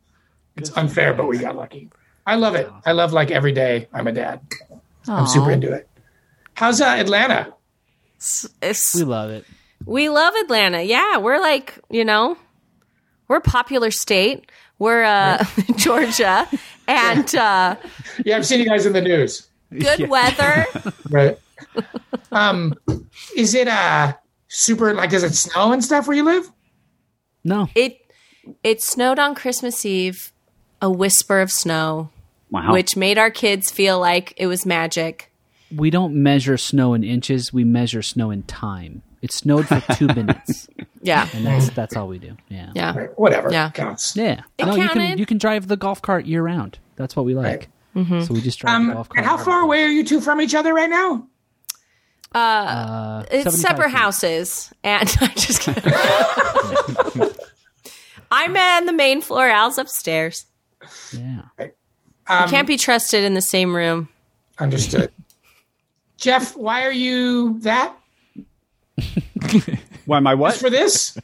It's unfair, but we got lucky. I love it. I love like every day I'm a dad. I'm super into it. How's uh, Atlanta? It's, we love it. We love Atlanta. Yeah, we're like, you know, we're a popular state. We're uh, Georgia and uh, Yeah, I've seen you guys in the news. good weather. Right. um, is it uh super like does it snow and stuff where you live? No, It it snowed on Christmas Eve, a whisper of snow, Wow. which made our kids feel like it was magic. we don't measure snow in inches. We measure snow in time. It snowed for two minutes, Yeah, and that's that's all we do. Yeah. yeah. Right. Whatever. Yeah. Counts. Yeah. It no, you counted. can you can drive the golf cart year round. That's what we like. Mm-hmm. So we just drive the Um, golf cart. and how far away are you two from each other right now? Uh, It's separate feet. houses, and I just kidding. I'm on the main floor. Al's upstairs. Yeah. Um, Can't be trusted in the same room. Understood. Jeff, why are you that? Why am I what? Just for this?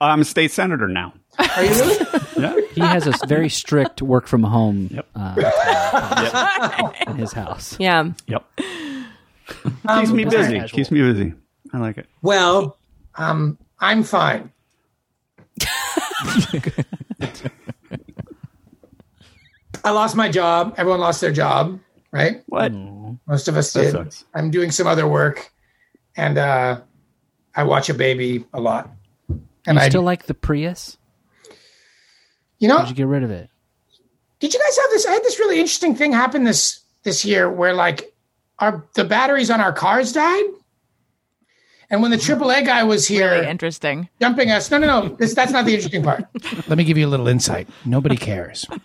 I'm a state senator now. Are you really? Yeah. He has a very strict work from home Yep. uh, in his house. Yeah. Yep. Um, Keeps me busy. casual. Keeps me busy. I like it. well, um, I'm fine. I lost my job. Everyone lost their job, right? What? Most of us That did. sucks. I'm doing some other work, and uh, I watch a baby a lot. And You I, still like the Prius? you know, how Did you get rid of it? did you guys have this? I had this really interesting thing happen this this year where like our the batteries on our cars died, and when the mm-hmm. AAA guy was here Really interesting. jumping us, no, no, no, this, that's not the interesting part. Let me give you a little insight. Nobody cares.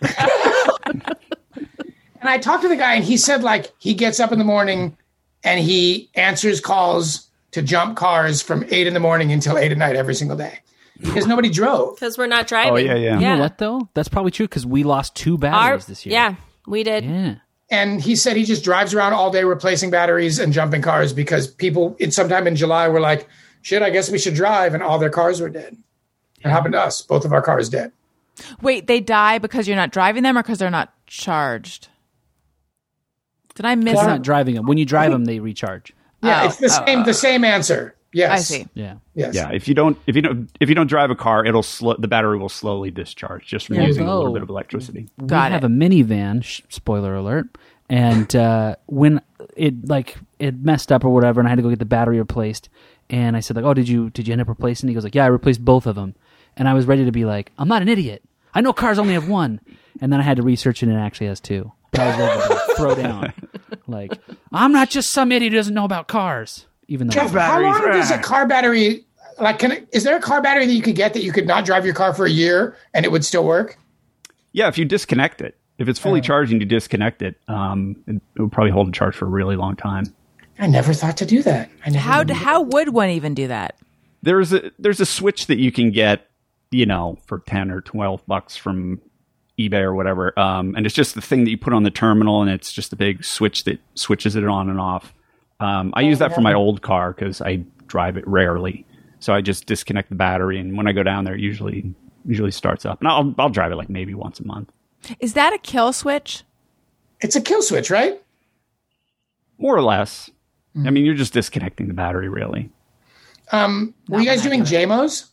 And I talked to the guy, and he said like he gets up in the morning and he answers calls to jump cars from eight in the morning until eight at night every single day because nobody drove. Because we're not driving. Oh, yeah, yeah. You know what though? That's probably true because we lost two batteries Our, this year. yeah, we did. Yeah. And he said he just drives around all day replacing batteries and jumping cars because people, in sometime in July, were like, "Shit, I guess we should drive," and all their cars were dead. It happened to us. Both of our cars dead. Wait, they die because you're not driving them or because they're not charged? Did I miss You're it? not driving them. When you drive them, they recharge. Yeah, Oh, it's the oh, same. the same answer. Yes, I see. Yeah. Yes. Yeah. If you don't, if you don't, if you don't drive a car, it'll slow. The battery will slowly discharge just from Yeah. using a little Oh. bit of electricity. Got we have a minivan. Sh- spoiler alert. And uh, when it like it messed up or whatever, and I had to go get the battery replaced, and I said like, "Oh, did you did you end up replacing?" He goes like, "Yeah, I replaced both of them." And I was ready to be like, "I'm not an idiot. I know cars only have one." And then I had to research it, and it actually has two. I was ready to like, throw down. Like, I'm not just some idiot who doesn't know about cars. Even though Jeff, how long does a car battery like? Can it, is there a car battery that you could get that you could not drive your car for a year and it would still work? Yeah. If you disconnect it, if it's fully charged and you disconnect it, um, it, it would probably hold a charge for a really long time. I never thought to do that. I never How knew. how would one even do that? There's a there's a switch that you can get, you know, for ten or twelve bucks from eBay or whatever. Um, and it's just the thing that you put on the terminal, and it's just a big switch that switches it on and off. Um, I use that for my old car because I drive it rarely, so I just disconnect the battery, and when I go down there, it usually usually starts up. And I'll I'll drive it like maybe once a month. Is that a kill switch? It's a kill switch, right? More or less. Hmm. I mean, you're just disconnecting the battery, really. Um, were you guys doing JMOs?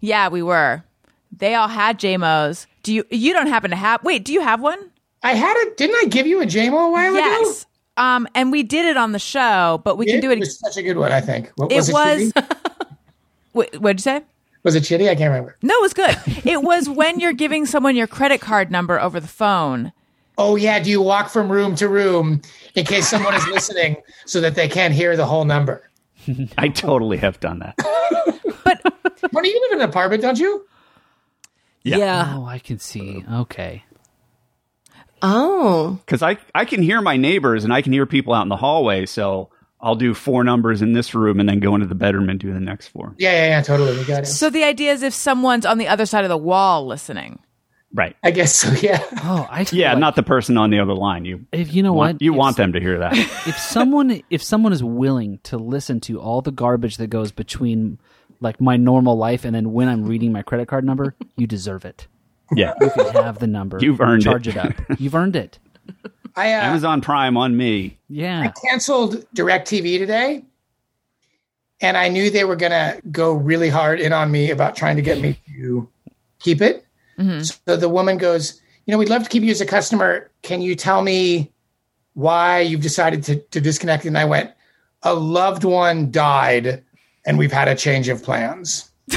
Yeah, we were. They all had JMOs. Do you? You don't happen to have? Wait, do you have one? I had it. Didn't I give you a JMO a while ago? Yes. Um, and we did it on the show, but we can do it. was such a good one, I think. What, it was it was. shitty? What'd you say? Was it shitty? I can't remember. No, it was good. it was when you're giving someone your credit card number over the phone. Oh yeah. Do you walk from room to room in case someone is listening so that they can't hear the whole number? I totally have done that. But when you live in an apartment, don't you? Yeah. Oh, I can see. Okay. Oh, Because I, I can hear my neighbors and I can hear people out in the hallway. So I'll do four numbers in this room and then go into the bedroom and do the next four. Yeah, yeah, yeah. Totally. We got it. So the idea is if someone's on the other side of the wall listening. Right. I guess so. Yeah. Oh, I Yeah, like not the person on the other line. You If you know want, what, you if, want them to hear that. If someone if someone is willing to listen to all the garbage that goes between like my normal life and then when I'm reading my credit card number, you deserve it. Yeah. You can have the number. You've earned charge it. it. up. You've earned it. I uh, Amazon Prime on me. Yeah. I canceled DirecTV today, and I knew they were gonna go really hard in on me about trying to get me to keep it. So the woman goes, "You know, we'd love to keep you as a customer. Can you tell me why you've decided to, to disconnect?" And I went, "A loved one died, and we've had a change of plans."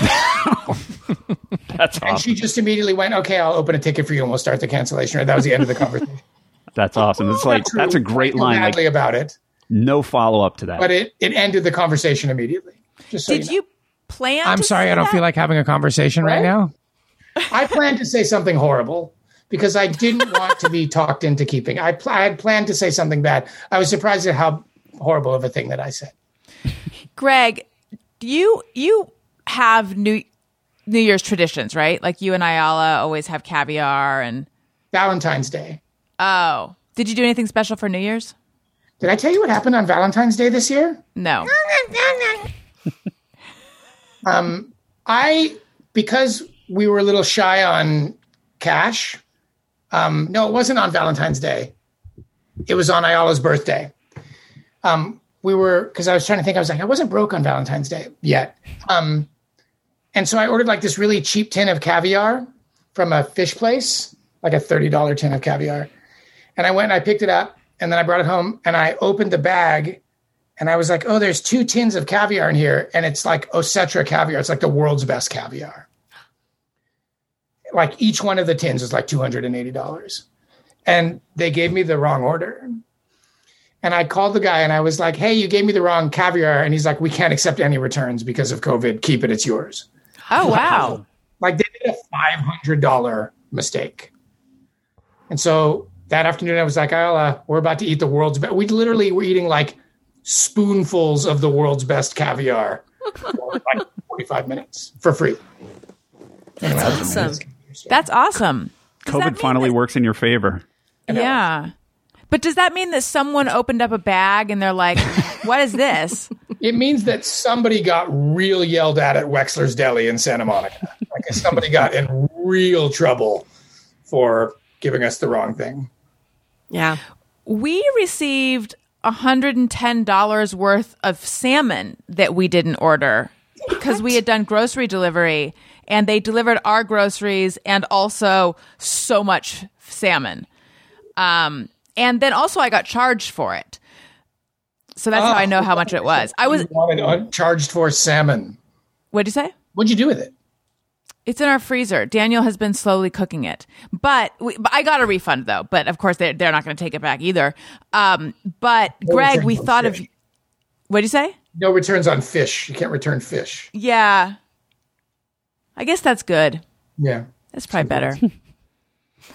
That's And she just immediately went, "Okay, I'll open a ticket for you, and we'll start the cancellation." Right? That was the end of the conversation. That's awesome. It's like that's a great I feel line. Like, about it, no follow up to that. but it it ended the conversation immediately. Just so Did you know. you plan? I'm to sorry, say I don't that? feel like having a conversation right Right? now. I planned to say something horrible because I didn't want to be talked into keeping. I, pl- I had planned to say something bad. I was surprised at how horrible of a thing that I said. Greg, you you have New New Year's traditions, right? Like you and Ayala always have caviar and Valentine's Day. oh, did you do anything special for New Year's? Did I tell you what happened on Valentine's Day this year? No. Um, I because we were a little shy on cash. Um, no, it wasn't on Valentine's Day. It was on Ayala's birthday. Um, we were because I was trying to think. I was like, I wasn't broke on Valentine's Day yet. Um, and so I ordered like this really cheap tin of caviar from a fish place, like a thirty dollar tin of caviar. And I went and I picked it up, and then I brought it home, and I opened the bag, and I was like, oh, there's two tins of caviar in here. And it's like Osetra caviar. It's like the world's best caviar. Like each one of the tins is like $280. And they gave me the wrong order. And I called the guy and I was like, hey, you gave me the wrong caviar. And he's like, we can't accept any returns because of COVID. Keep it, it's yours. Oh wow. Like they did a $500 mistake. And so that afternoon, I was like, oh, uh, we're about to eat the world's best. We literally were eating like spoonfuls of the world's best caviar for like 45 minutes for free. Anyway, awesome. That's awesome. Does that COVID mean finally that- works in your favor. Yeah. But does that mean that someone opened up a bag and they're like, "What is this?" It means that somebody got real yelled at at Wexler's Deli in Santa Monica. Like somebody got in real trouble for giving us the wrong thing. Yeah. We received $110 worth of salmon that we didn't order because we had done grocery delivery and they delivered our groceries and also so much salmon. Um, and then also I got charged for it. So that's how I know how much it was. I was, charged for salmon. what'd you say? What'd you do with it? It's in our freezer. Daniel has been slowly cooking it, but, we, but I got a refund though. But of course, they're they're not going to take it back either. Um, but Greg, we on thought of. What'd you say? No returns on fish. You can't return fish. Yeah, I guess that's good. Yeah. That's probably better.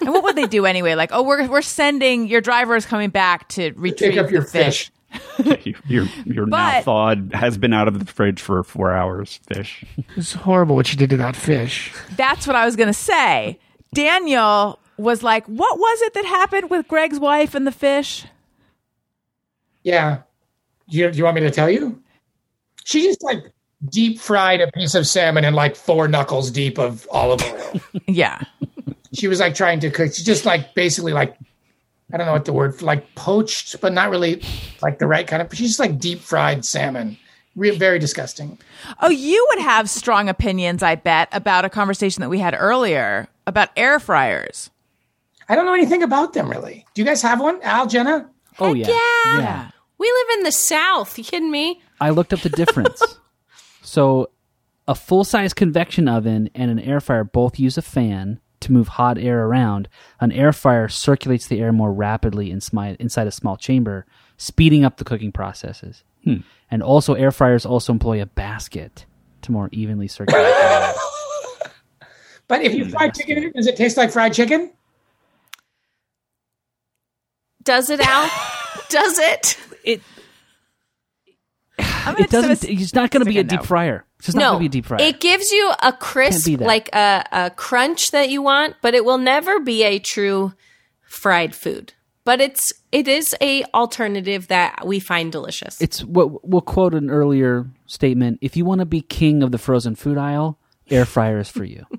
and what would they do anyway? Like, oh, we're we're sending your driver is coming back to retrieve up your the fish. Your your now thawed has been out of the fridge for four hours. Fish. It's horrible what you did to that fish. That's what I was going to say. Daniel was like, "What was it that happened with Greg's wife and the fish?" Yeah. Do you, do you want me to tell you? She just like deep fried a piece of salmon in like four knuckles deep of olive oil. Yeah. She was like trying to cook. She just like basically like I don't know what the word like poached, but not really like the right kind of. She's just like deep fried salmon. Re- very disgusting. Oh, you would have strong opinions, I bet, about a conversation that we had earlier about air fryers. I don't know anything about them really. Do you guys have one, Al, Jenna? Oh yeah. Yeah. Yeah. We live in the South. You kidding me? I looked up the difference. so, a full size convection oven and an air fryer both use a fan to move hot air around. An air fryer circulates the air more rapidly inside a small chamber, speeding up the cooking processes. And also, air fryers also employ a basket to more evenly circulate. the air. But if you fry chicken, does it taste like fried chicken? Does it, Al? Does it? it I'm it doesn't. It's not going to be a deep no. fryer. It's just not no, going to be a deep fryer. it gives you a crisp, like a, a crunch that you want, but it will never be a true fried food. But it's it is a alternative that we find delicious. it's what we'll quote an earlier statement. If you want to be king of the frozen food aisle, air fryer is for you.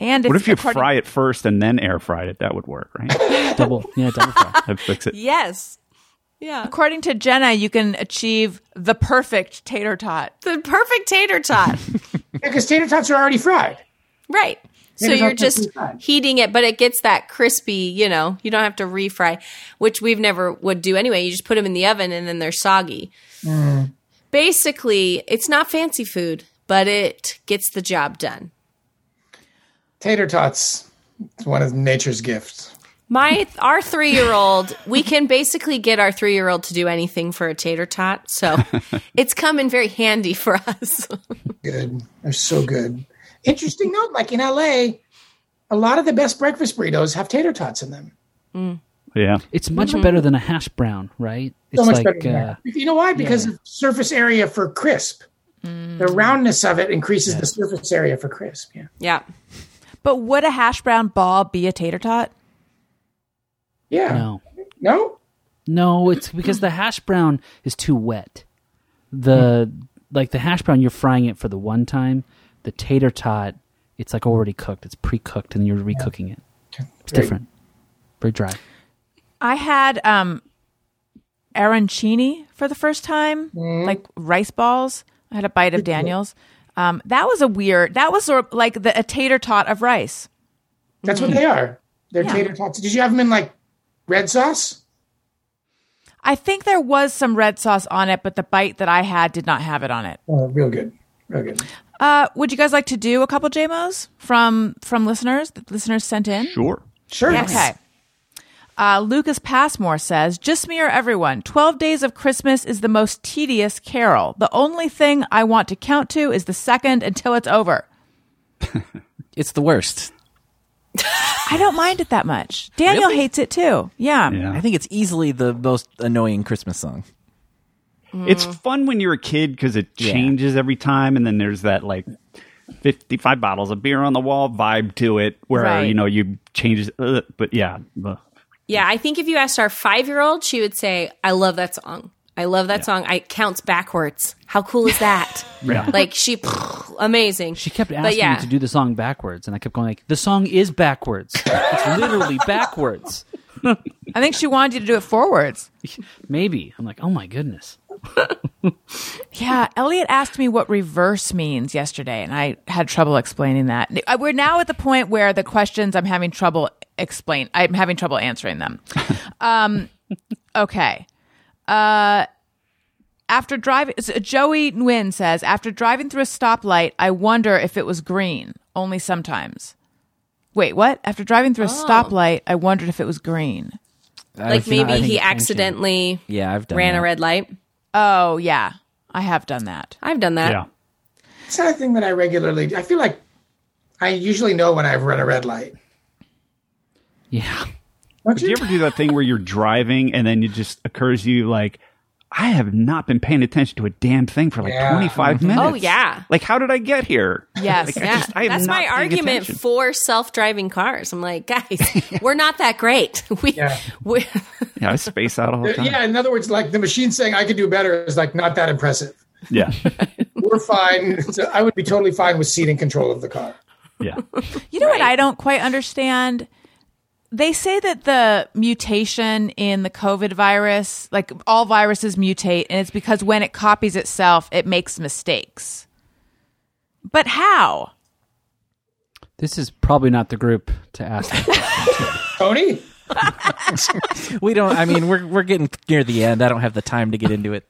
And What it's if you according- fry it first and then air fried it? That would work, right? double, yeah, double fry. That'd fix it. yes. Yeah. According to Jenna, you can achieve the perfect tater tot. The perfect tater tot. Because tater tots are already fried. right. So you're just heating it, but it gets that crispy, you know, you don't have to refry, which we've never would do anyway. You just put them in the oven and then they're soggy. Mm. Basically, it's not fancy food, but it gets the job done. Tater tots. It's one of nature's gifts. My our three year old, we can basically get our three year old to do anything for a tater tot. So it's come in very handy for us. Good. They're so good. Interesting note, like in LA, a lot of the best breakfast burritos have tater tots in them. Yeah. It's much Mm-hmm. better than a hash brown, right? It's So much like better than uh, that. You know why? Because of surface area for crisp. The roundness of it increases the surface area for crisp. Yeah. yeah. But would a hash brown ball be a tater tot? Yeah. no, No? no. It's because the hash brown is too wet. The like the hash brown, you're frying it for the one time. The tater tot, it's like already cooked. It's pre-cooked, and you're recooking it. It's Very- different. Very dry. I had um arancini for the first time, like rice balls. I had a bite of Daniel's. Um, that was a weird. That was sort of like the, a tater tot of rice. That's what they are. They're Yeah. tater tots. Did you have them in like red sauce? I think there was some red sauce on it, but the bite that I had did not have it on it. Oh, real good. Real good. Uh, would you guys like to do a couple JMOs from from listeners that listeners sent in? Sure. Sure. Okay. Uh, Lucas Passmore says, "Just me or everyone? Twelve Days of Christmas is the most tedious carol. The only thing I want to count to is the second until it's over. It's the worst. I don't mind it that much. Daniel Really? hates it too. Yeah. Yeah. I think it's easily the most annoying Christmas song. It's fun when you're a kid because it Yeah. changes every time, and then there's that like 55 bottles of beer on the wall vibe to it, where Right. you know you change. Uh, but yeah, ugh. Yeah, I think if you asked our five year old, she would say, I love that song. I love that song. I it counts backwards. How cool is that? Yeah. Like she amazing. She kept asking yeah. me to do the song backwards, and I kept going like, "The song is backwards. it's literally backwards." I think she wanted you to do it forwards. Maybe I'm like, "Oh my goodness." Yeah, Elliot asked me what reverse means yesterday, and I had trouble explaining that. Uh, We're now at the point where the questions I'm having trouble explain. I'm having trouble answering them. um, okay. Uh, after driving, so Joey Nguyen says, after driving through a stoplight, I wonder if it was green. Only sometimes. Wait, what? After driving through a stoplight, I wondered if it was green. like I've- I maybe think he it's accidentally Yeah, I've done ran that. a red light. Oh yeah, I have done that. I've done that. yeah. It's not a thing that I regularly. I feel like I usually know when I've run a red light. Yeah, Don't Do you ever do that thing where you're driving and then it just occurs to you like, I have not been paying attention to a damn thing for like Yeah. 25 minutes. Oh, yeah. Like, how did I get here? Yes. Like, I just- I that's my argument attention. for self-driving cars. I'm like, guys, we're not that great. We, Yeah. we Yeah, I space out all the Uh, time. Yeah, in other words, like the machine saying I could do better is like not that impressive. Yeah. We're fine. So I would be totally fine with seating control of the car. Yeah. You know what I don't quite understand they say that the mutation in the COVID virus, like all viruses mutate, and it's because when it copies itself, it makes mistakes. But how? This is probably not the group to ask. Tony? we don't. I mean, we're we're getting near the end. I don't have the time to get into it.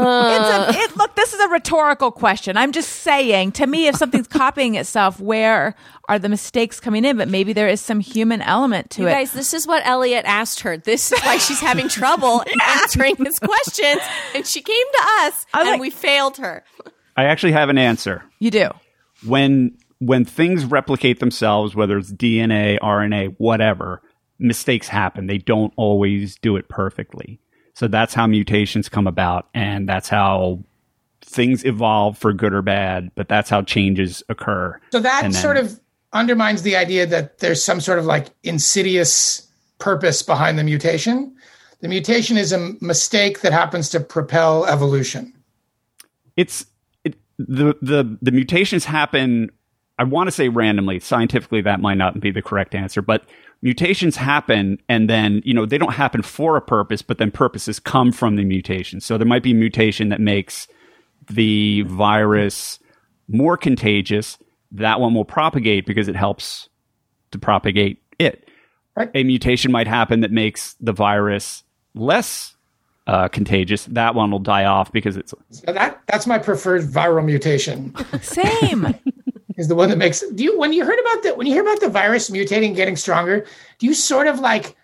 It's a, uh. it, look, this is a rhetorical question. I'm just saying, to me, if something's copying itself, where are the mistakes coming in? But maybe there is some human element to You it. guys, this is what Elliot asked her. This is why she's having trouble answering his questions. And she came to us and like- we failed her. I actually have an answer. you do. when when things replicate themselves, whether it's DNA, RNA, whatever, mistakes happen. They don't always do it perfectly. So that's how mutations come about, and that's how things evolve for good or bad. But that's how changes occur. So that then- sort of undermines the idea that there's some sort of like insidious purpose behind the mutation. The mutation is a mistake that happens to propel evolution. it's it, the the the mutations happen i want to say randomly scientifically that might not be the correct answer but mutations happen and then you know they don't happen for a purpose but then purposes come from the mutation so there might be a mutation that makes the virus more contagious that one will propagate because it helps to propagate it Right. a mutation might happen that makes the virus less uh, contagious that one will die off because it's So that that's my preferred viral mutation. Same. Is the one that makes do you when you heard about the when you hear about the virus mutating getting stronger do you sort of like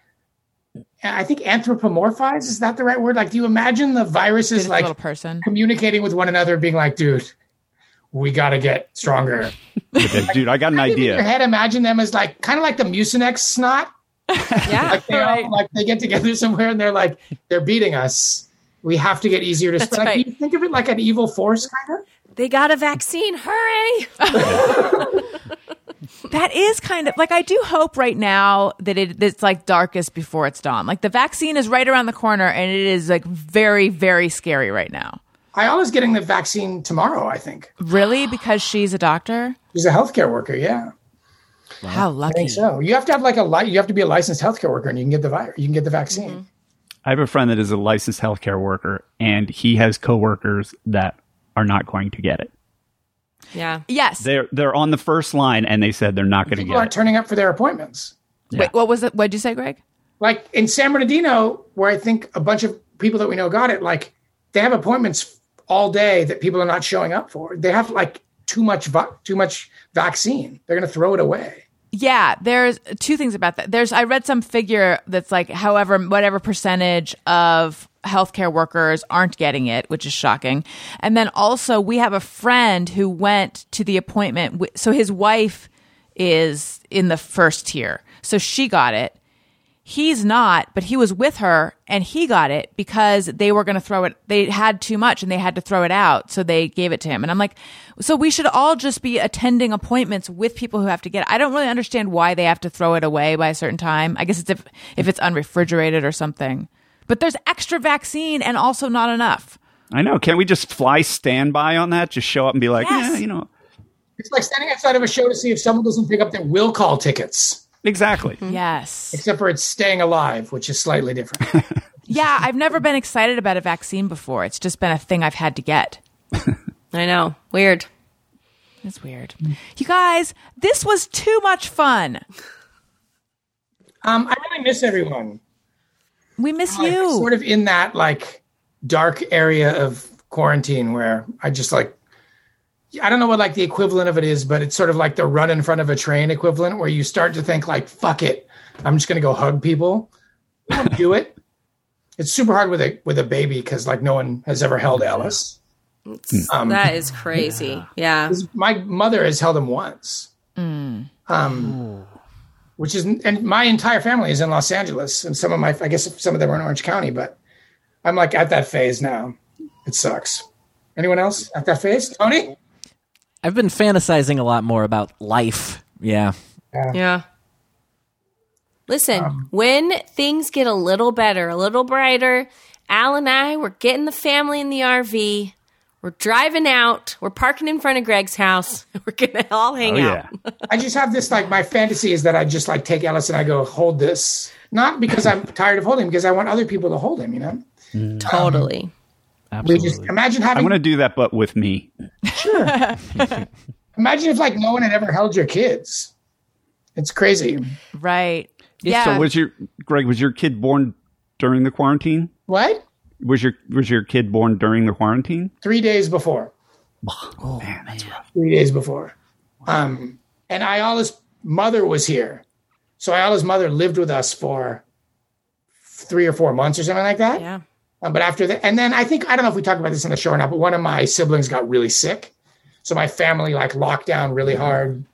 i think anthropomorphize is that the right word? Like do you imagine the viruses Just a like little person. communicating with one another being like dude we got to get stronger. Dude i got an in your idea head imagine them as like kind of like the mucinex snot? Yeah. like they all like they get together somewhere and they're like they're beating us. We have to get easier to That's like, right. you think of it like an evil force kind of They got a vaccine. Hurry. That is kind of like I do hope right now that it, it's like darkest before it's dawn. Like the vaccine is right around the corner, and it is like very, very scary right now. I Ayala's getting the vaccine tomorrow i think Really, because she's a doctor. she's a healthcare worker yeah How I lucky! think so. You have to have like a li- you have to be a licensed healthcare worker and you can get the virus. You can get the vaccine. Mm-hmm. I have a friend that is a licensed healthcare worker, and he has coworkers that are not going to get it. Yeah. Yes. They're they're on the first line, and they said they're not going to get. People get aren't it. turning up for their appointments. Wait, what was it? What did you say, Greg? Like in San Bernardino, where I think a bunch of people that we know got it, like they have appointments all day that people are not showing up for. They have like too much va- too much vaccine. They're going to throw it away. Yeah, there's two things about that. There's I read some figure that's like however whatever percentage of healthcare workers aren't getting it, which is shocking. And then also we have a friend who went to the appointment wi- so his wife is in the first tier. So she got it. He's not, but he was with her and he got it because they were going to throw it. They had too much and they had to throw it out. So they gave it to him. And I'm like, so we should all just be attending appointments with people who have to get it. I don't really understand why they have to throw it away by a certain time. I guess it's if, if it's unrefrigerated or something. But there's extra vaccine and also not enough. I know. Can't we just fly standby on that? Just show up and be like, Yes. yeah, you know, It's like standing outside of a show to see if someone doesn't pick up their will call tickets. exactly. Yes. Except for it's staying alive, which is slightly different. Yeah, I've never been excited about a vaccine before. It's just been a thing I've had to get. I know. Weird. It's weird. You guys, this was too much fun. um, I really miss everyone. We miss like, you. sort of in that like dark area of quarantine where I just like I don't know what like the equivalent of it is, but it's sort of like the run in front of a train equivalent where you start to think like fuck it, I'm just gonna go hug people. Don't do it. It's super hard with a with a baby because like no one has ever held Alice. Um, That is crazy. Yeah. my mother has held him once. Um, which is, and my entire family is in Los Angeles, and some of my, I guess some of them are in Orange County, but I'm like at that phase now. It sucks. Anyone else at that phase? Tony? I've been fantasizing a lot more about life. Yeah. Yeah. Listen, um, when things get a little better, a little brighter, Al and I, we're getting the family in the RV. We're driving out. We're parking in front of Greg's house. We're gonna all hang Oh out. yeah. I just have this like my fantasy is that I just like take Ellis and I go hold this, not because I'm tired of holding, him, because I want other people to hold him. You know, mm. Totally. we Absolutely. just imagine having. I having. want to do that, but with me. Sure. Imagine if like no one had ever held your kids. It's crazy. Right. Yeah. So was your Greg? Was your kid born during the quarantine? What? Was your was your kid born during the quarantine? Three days before. Oh, Man, that's rough. Three days before. Um, and Ayala's mother was here, so Ayala's mother lived with us for three or four months or something like that. Yeah. Um, but after that, and then I think I don't know if we talked about this in the show or not, but one of my siblings got really sick, so my family like locked down really hard.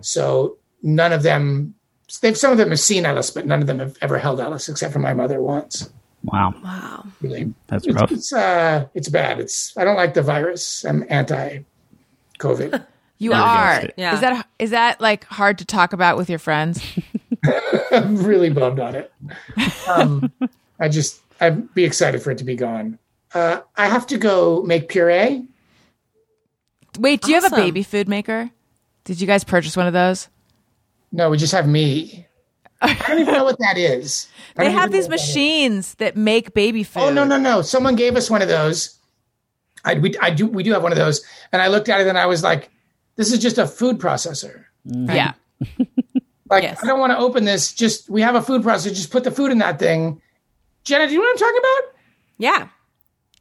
So none of them, they've some of them have seen Ellis, but none of them have ever held Ellis except for my mother once. Wow, Wow. Really, that's it's, rough. it's uh, it's bad. It's I don't like the virus. I'm anti-COVID. you We're are. Yeah. Is that is that like hard to talk about with your friends? I'm really bummed on it. Um, I just I'd be excited for it to be gone. Uh, I have to go make puree. Wait, do you have a baby food maker? Did you guys purchase one of those? No, we just have me. I don't even know what that is. They have these what that is. machines that make baby food. Oh no no no! Someone gave us one of those. I we I do we do have one of those, and I looked at it and I was like, "This is just a food processor. Mm-hmm. Yeah. Like Yes. I don't want to open this. Just we have a food processor. Just put the food in that thing." Jenna, do you know what I'm talking about? Yeah.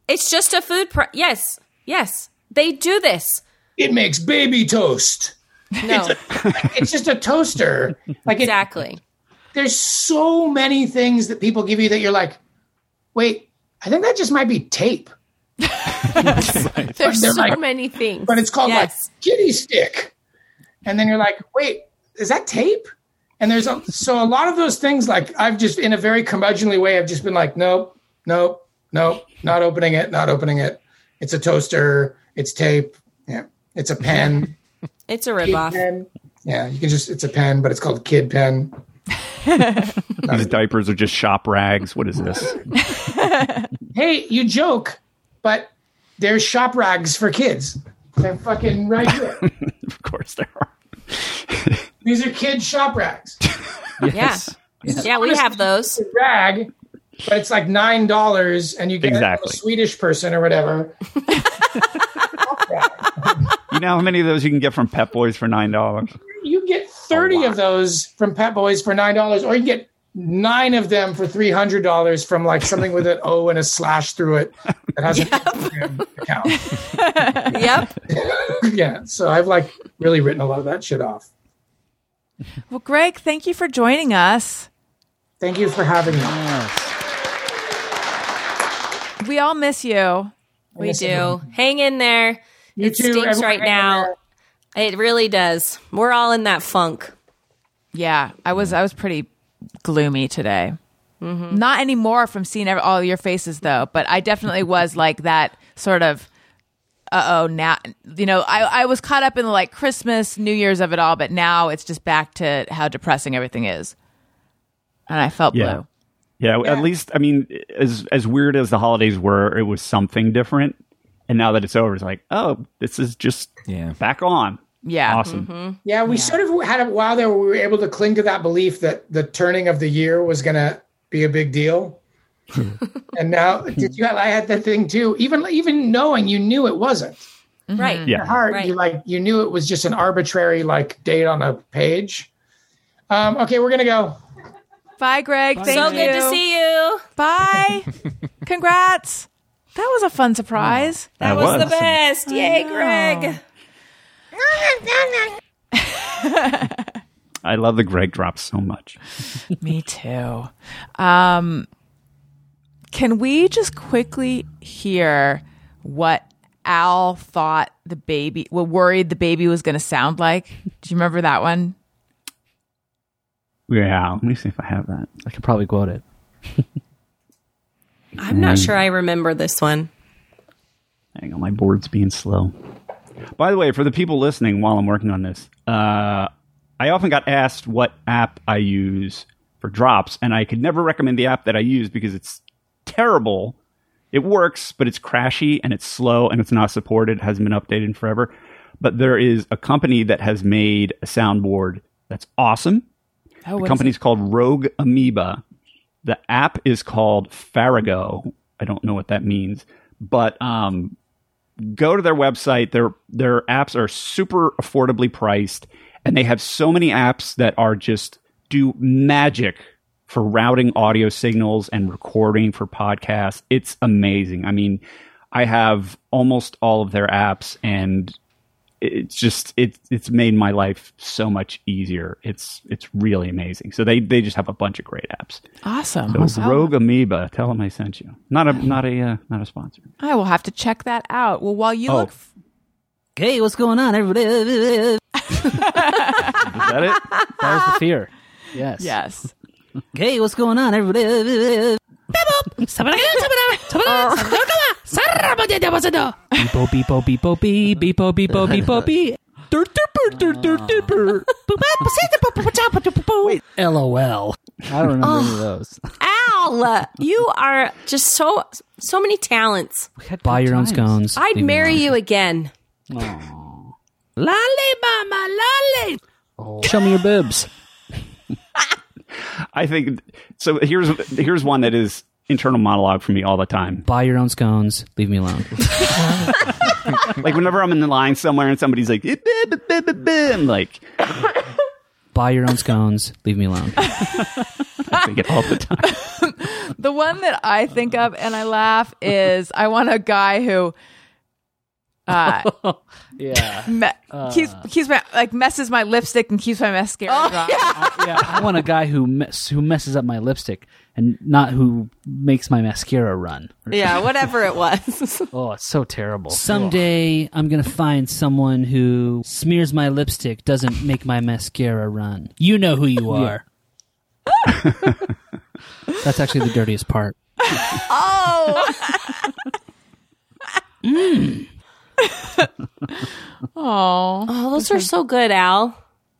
It's just a food. Pro- yes. Yes. They do this. It makes baby toast. No. It's just a toaster. Like it, exactly. There's so many things that people give you that you're like, wait, I think that just might be tape, There's so like- many things. but it's called yes. like kitty stick. And then you're like, wait, is that tape? And there's a, so a lot of those things, like I've just in a very curmudgeonly way, I've just been like, nope, nope, nope, not opening it, not opening it. It's a toaster, it's tape, yeah, it's a pen, It's a kid ripoff. pen. Yeah, you can just it's a pen, but it's called kid pen. These diapers are just shop rags. What is this? Hey, you joke, but there's shop rags for kids. They're fucking right here. of course there are. These are kid shop rags. Yes. Yeah, we have those. Rag, but it's like nine dollars, and you get Exactly. a Swedish person or whatever. You know how many of those you can get from Pep Boys for nine dollars? You get thirty of those from Pep Boys for nine dollars, or you can get nine of them for three hundred dollars from like something with an O and a slash through it that has an Instagram account. Yep. yeah, so I've like really written a lot of that shit off. Well, Greg, thank you for joining us. Thank you for having me. We all miss you. We do. Hang in there. You it too, stinks right hang in now. There. It really does. We're all in that funk. Yeah, I was I was pretty gloomy today. Not anymore from seeing ev- all your faces though, but I definitely was like that sort of. Uh oh, now you know I I was caught up in the like Christmas, New Year's of it all, but now it's just back to how depressing everything is, and I felt Yeah. blue. Yeah, at least I mean, as as weird as the holidays were, it was something different. And now that it's over, it's like, oh, this is just Yeah. back on. Yeah, Awesome. Yeah, we sort of had a while there where we were able to cling to that belief that the turning of the year was going to be a big deal. and now, did you? I had that thing too. Even even knowing you knew it wasn't. Right. Your Yeah. heart, Right. you like you knew it was just an arbitrary like date on a page. Um, okay, we're gonna go. Bye, Greg. Thank so you. good to see you. Bye. Congrats. That was a fun surprise. That, That was, the was. best. Yay, know. Greg. I love the Greg drops so much. Me too. Um, can we just quickly hear what Al thought the baby, what worried the baby was going to sound like? Do you remember that one? Yeah, let me see if I have that. I could probably quote it. I'm not sure I remember this one. Hang on, my board's being slow. By the way, for the people listening while I'm working on this, uh, I often got asked what app I use for drops, and I could never recommend the app that I use because it's terrible It works, but it's crashy and it's slow and it's not supported. It hasn't been updated in forever. But there is a company that has made a soundboard that's awesome. Oh, the what is company's called Rogue Amoeba. The app is called Farrago. I don't know what that means, but um, go to their website. Their their apps are super affordably priced, and they have so many apps that are just do magic for routing audio signals and recording for podcasts. It's amazing. I mean, I have almost all of their apps, and it's just it's it's made my life so much easier. It's it's really amazing. So they they just have a bunch of great apps. Awesome. So Rogue Amoeba, tell them I sent you. Not a not a uh, not a sponsor. I will have to check that out. Well, while you Oh. look, f- Hey, what's going on, everybody? Is that it? That was the fear. Yes. yes. Hey, what's going on, everybody? Oh. Beepo, beepo, beepo, bee, beepo, beepo, beepo, bee. Dur, dur. LOL. Ah. I don't remember any of oh, those. Al, you are just so so many talents. Buy your own scones. I'd Leave me marry alone. you again. Lolly, mama, lolly. Show me your boobs. I think so. Here's here's one that is internal monologue for me all the time. Buy your own scones. Leave me alone. Like whenever I'm in the line somewhere and somebody's like, "Eh, beh, beh, beh, beh, beh," I'm like, Buy your own scones. Leave me alone. I think it all the time. The one that I think of and I laugh is I want a guy who uh, yeah. me- keeps keeps my like messes my lipstick and keeps my mascara dry. yeah. I want a guy who mess, who messes up my lipstick and not who makes my mascara run. Yeah, whatever it was. Oh, it's so terrible. Someday I'm gonna find someone who smears my lipstick, doesn't make my mascara run. You know who you are. That's actually the dirtiest part. oh, Oh, oh, those are so good, Al.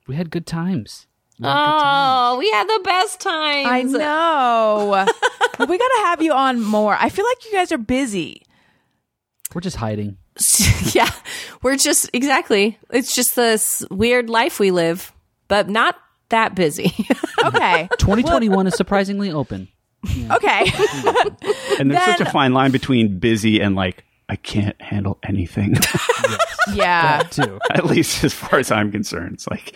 We had good times. Oh, we had the best times. I know. well, we got to have you on more. I feel like you guys are busy. We're just hiding. yeah, we're just exactly. It's just this weird life we live, but not that busy. Okay. 2021 is surprisingly open. okay. And there's such a fine line between busy and like I can't handle anything. yeah. Too. At least as far as I'm concerned, it's like,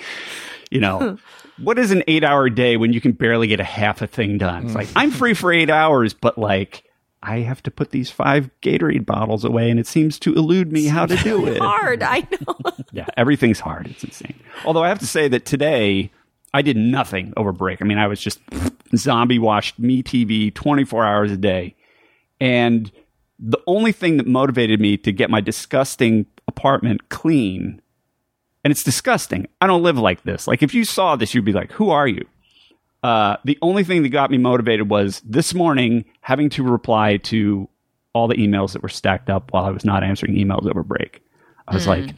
you know, what is an eight hour day when you can barely get a half a thing done? It's like I'm free for eight hours, but like I have to put these five Gatorade bottles away, and it seems to elude me how to do it. Hard, I know. Yeah, everything's hard. It's insane. Although I have to say that today I did nothing over break. I mean, I was just zombie watched me TV 24 hours a day. And the only thing that motivated me to get my disgusting apartment clean, and it's disgusting. I don't live like this. Like, if you saw this, you'd be like, who are you? Uh, the only thing that got me motivated was this morning having to reply to all the emails that were stacked up while I was not answering emails over break. I was like,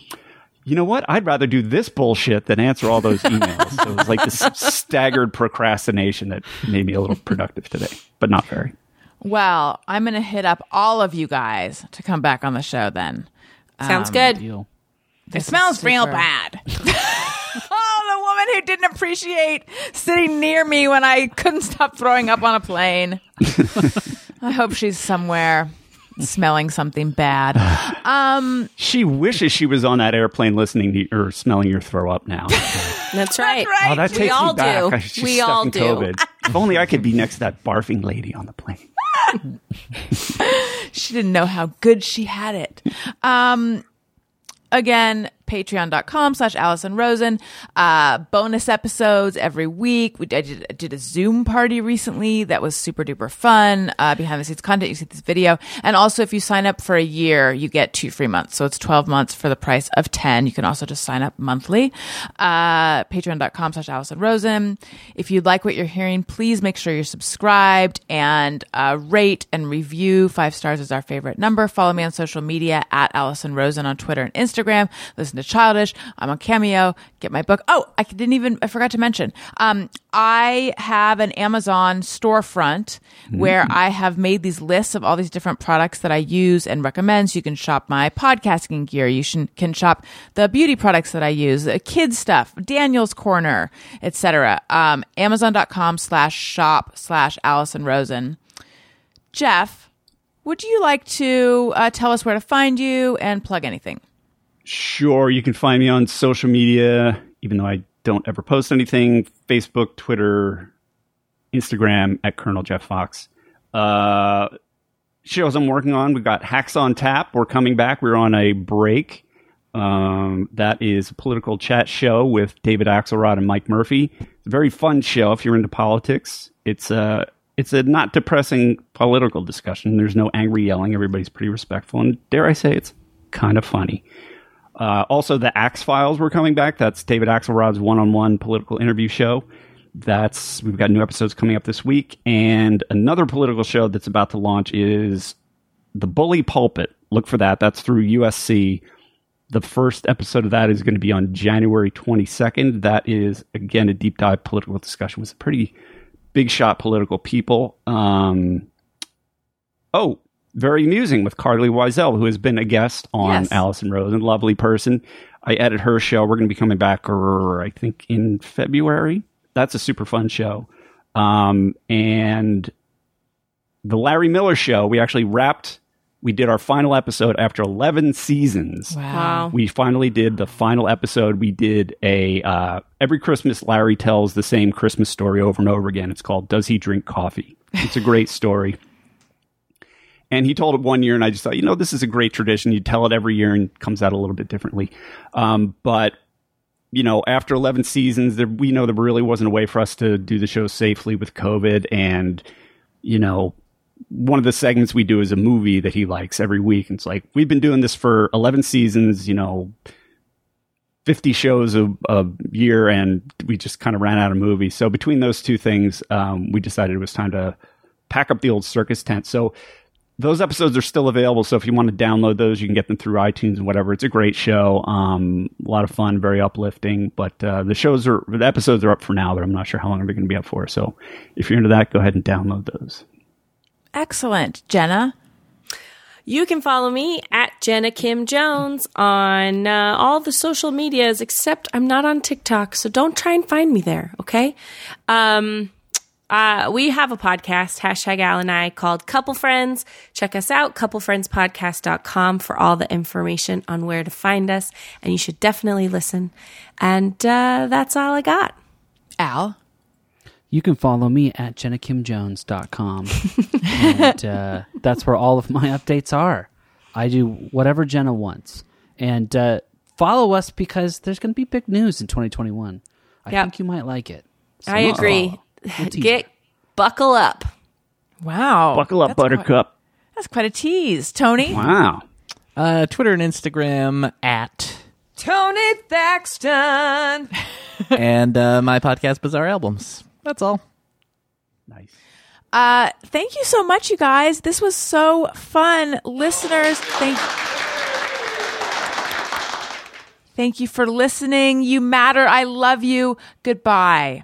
you know what? I'd rather do this bullshit than answer all those emails. so it was like this staggered procrastination that made me a little productive today, but not very. Well, I'm going to hit up all of you guys to come back on the show then. Sounds good. Deal. It smells real bad. oh, the woman who didn't appreciate sitting near me when I couldn't stop throwing up on a plane. I hope she's somewhere smelling something bad. Um, She wishes she was on that airplane listening to or smelling your throw up now. That's right. right. Oh, that We takes all me back. do. I was just We all do. COVID. if only I could be next to that barfing lady on the plane. she didn't know how good she had it. Um, again, patreon.com slash Allison Rosen. Uh, bonus episodes every week. We I did, did a Zoom party recently that was super duper fun. Uh, behind the scenes content. You see this video. And also, if you sign up for a year, you get two free months. So it's 12 months for the price of 10. You can also just sign up monthly. Uh, patreon.com slash Allison Rosen. If you like what you're hearing, please make sure you're subscribed and uh, rate and review. Five stars is our favorite number. Follow me on social media at Allison Rosen on Twitter and Instagram. Listen to Childish. I'm on Cameo. Get my book. Oh, I didn't even, I forgot to mention. Um, I have an Amazon storefront where I have made these lists of all these different products that I use and recommend. So you can shop my podcasting gear. You should, can shop the beauty products that I use, the kids stuff, Daniel's Corner, etc. Um, Amazon.com slash shop slash Allison Rosen. Jeff, would you like to uh, tell us where to find you and plug anything? Sure, you can find me on social media, even though I don't ever post anything Facebook, Twitter, Instagram at Colonel Jeff Fox. Uh, shows I'm working on, we've got Hacks on Tap. We're coming back. We're on a break. Um, that is a political chat show with David Axelrod and Mike Murphy. It's a very fun show if you're into politics. It's a it's a not depressing political discussion. There's no angry yelling. Everybody's pretty respectful, and dare I say, it's kind of funny. Uh, also, the Axe Files were coming back. That's David Axelrod's one-on-one political interview show. That's we've got new episodes coming up this week, and another political show that's about to launch is the Bully Pulpit. Look for that. That's through USC. The first episode of that is going to be on January 22nd. That is again a deep dive political discussion with pretty big shot political people. Um, oh, very amusing with Carly Wiesel, who has been a guest on Yes. Allison and Lovely person. I edit her show. We're going to be coming back, er, I think, in February. That's a super fun show. Um, and the Larry Miller show, we actually wrapped. We did our final episode after 11 seasons. Wow. We finally did the final episode. We did a uh, every Christmas Larry tells the same Christmas story over and over again. It's called "Does He Drink Coffee?" It's a great story. And he told it one year, and I just thought, you know, this is a great tradition. You tell it every year, and it comes out a little bit differently. Um, but you know, after 11 seasons, there, we know there really wasn't a way for us to do the show safely with COVID. And, you know, one of the segments we do is a movie that he likes every week. And it's like, we've been doing this for 11 seasons, you know, 50 shows a, a year, and we just kind of ran out of movies. So between those two things, um, we decided it was time to pack up the old circus tent. So those episodes are still available. So if you want to download those, you can get them through iTunes and whatever. It's a great show. Um, a lot of fun, very uplifting. But uh, the shows are the episodes are up for now, but I'm not sure how long they're going to be up for. So if you're into that, go ahead and download those. Excellent. Jenna? You can follow me at Jenna Kim Jones on uh, all the social medias, except I'm not on TikTok, so don't try and find me there, okay? Um, uh, we have a podcast, hashtag Al and I, called Couple Friends. Check us out, couplefriendspodcast.com for all the information on where to find us. And you should definitely listen. And uh, that's all I got. Al? You can follow me at jennakimjones.com. and uh, that's where all of my updates are. I do whatever Jenna wants. And uh, follow us because there's going to be big news in 2021. I Yep. think you might like it. So- I agree. We'll tease Get buckle up. Wow. Buckle up, That's quite- Buttercup. that's quite a tease. Tony? Wow. Uh, Twitter and Instagram at Tony Thaxton. and uh, my podcast Bizarre Albums. That's all. Nice. Uh, thank you so much, you guys. This was so fun. Listeners, thank Thank you for listening. You matter. I love you. Goodbye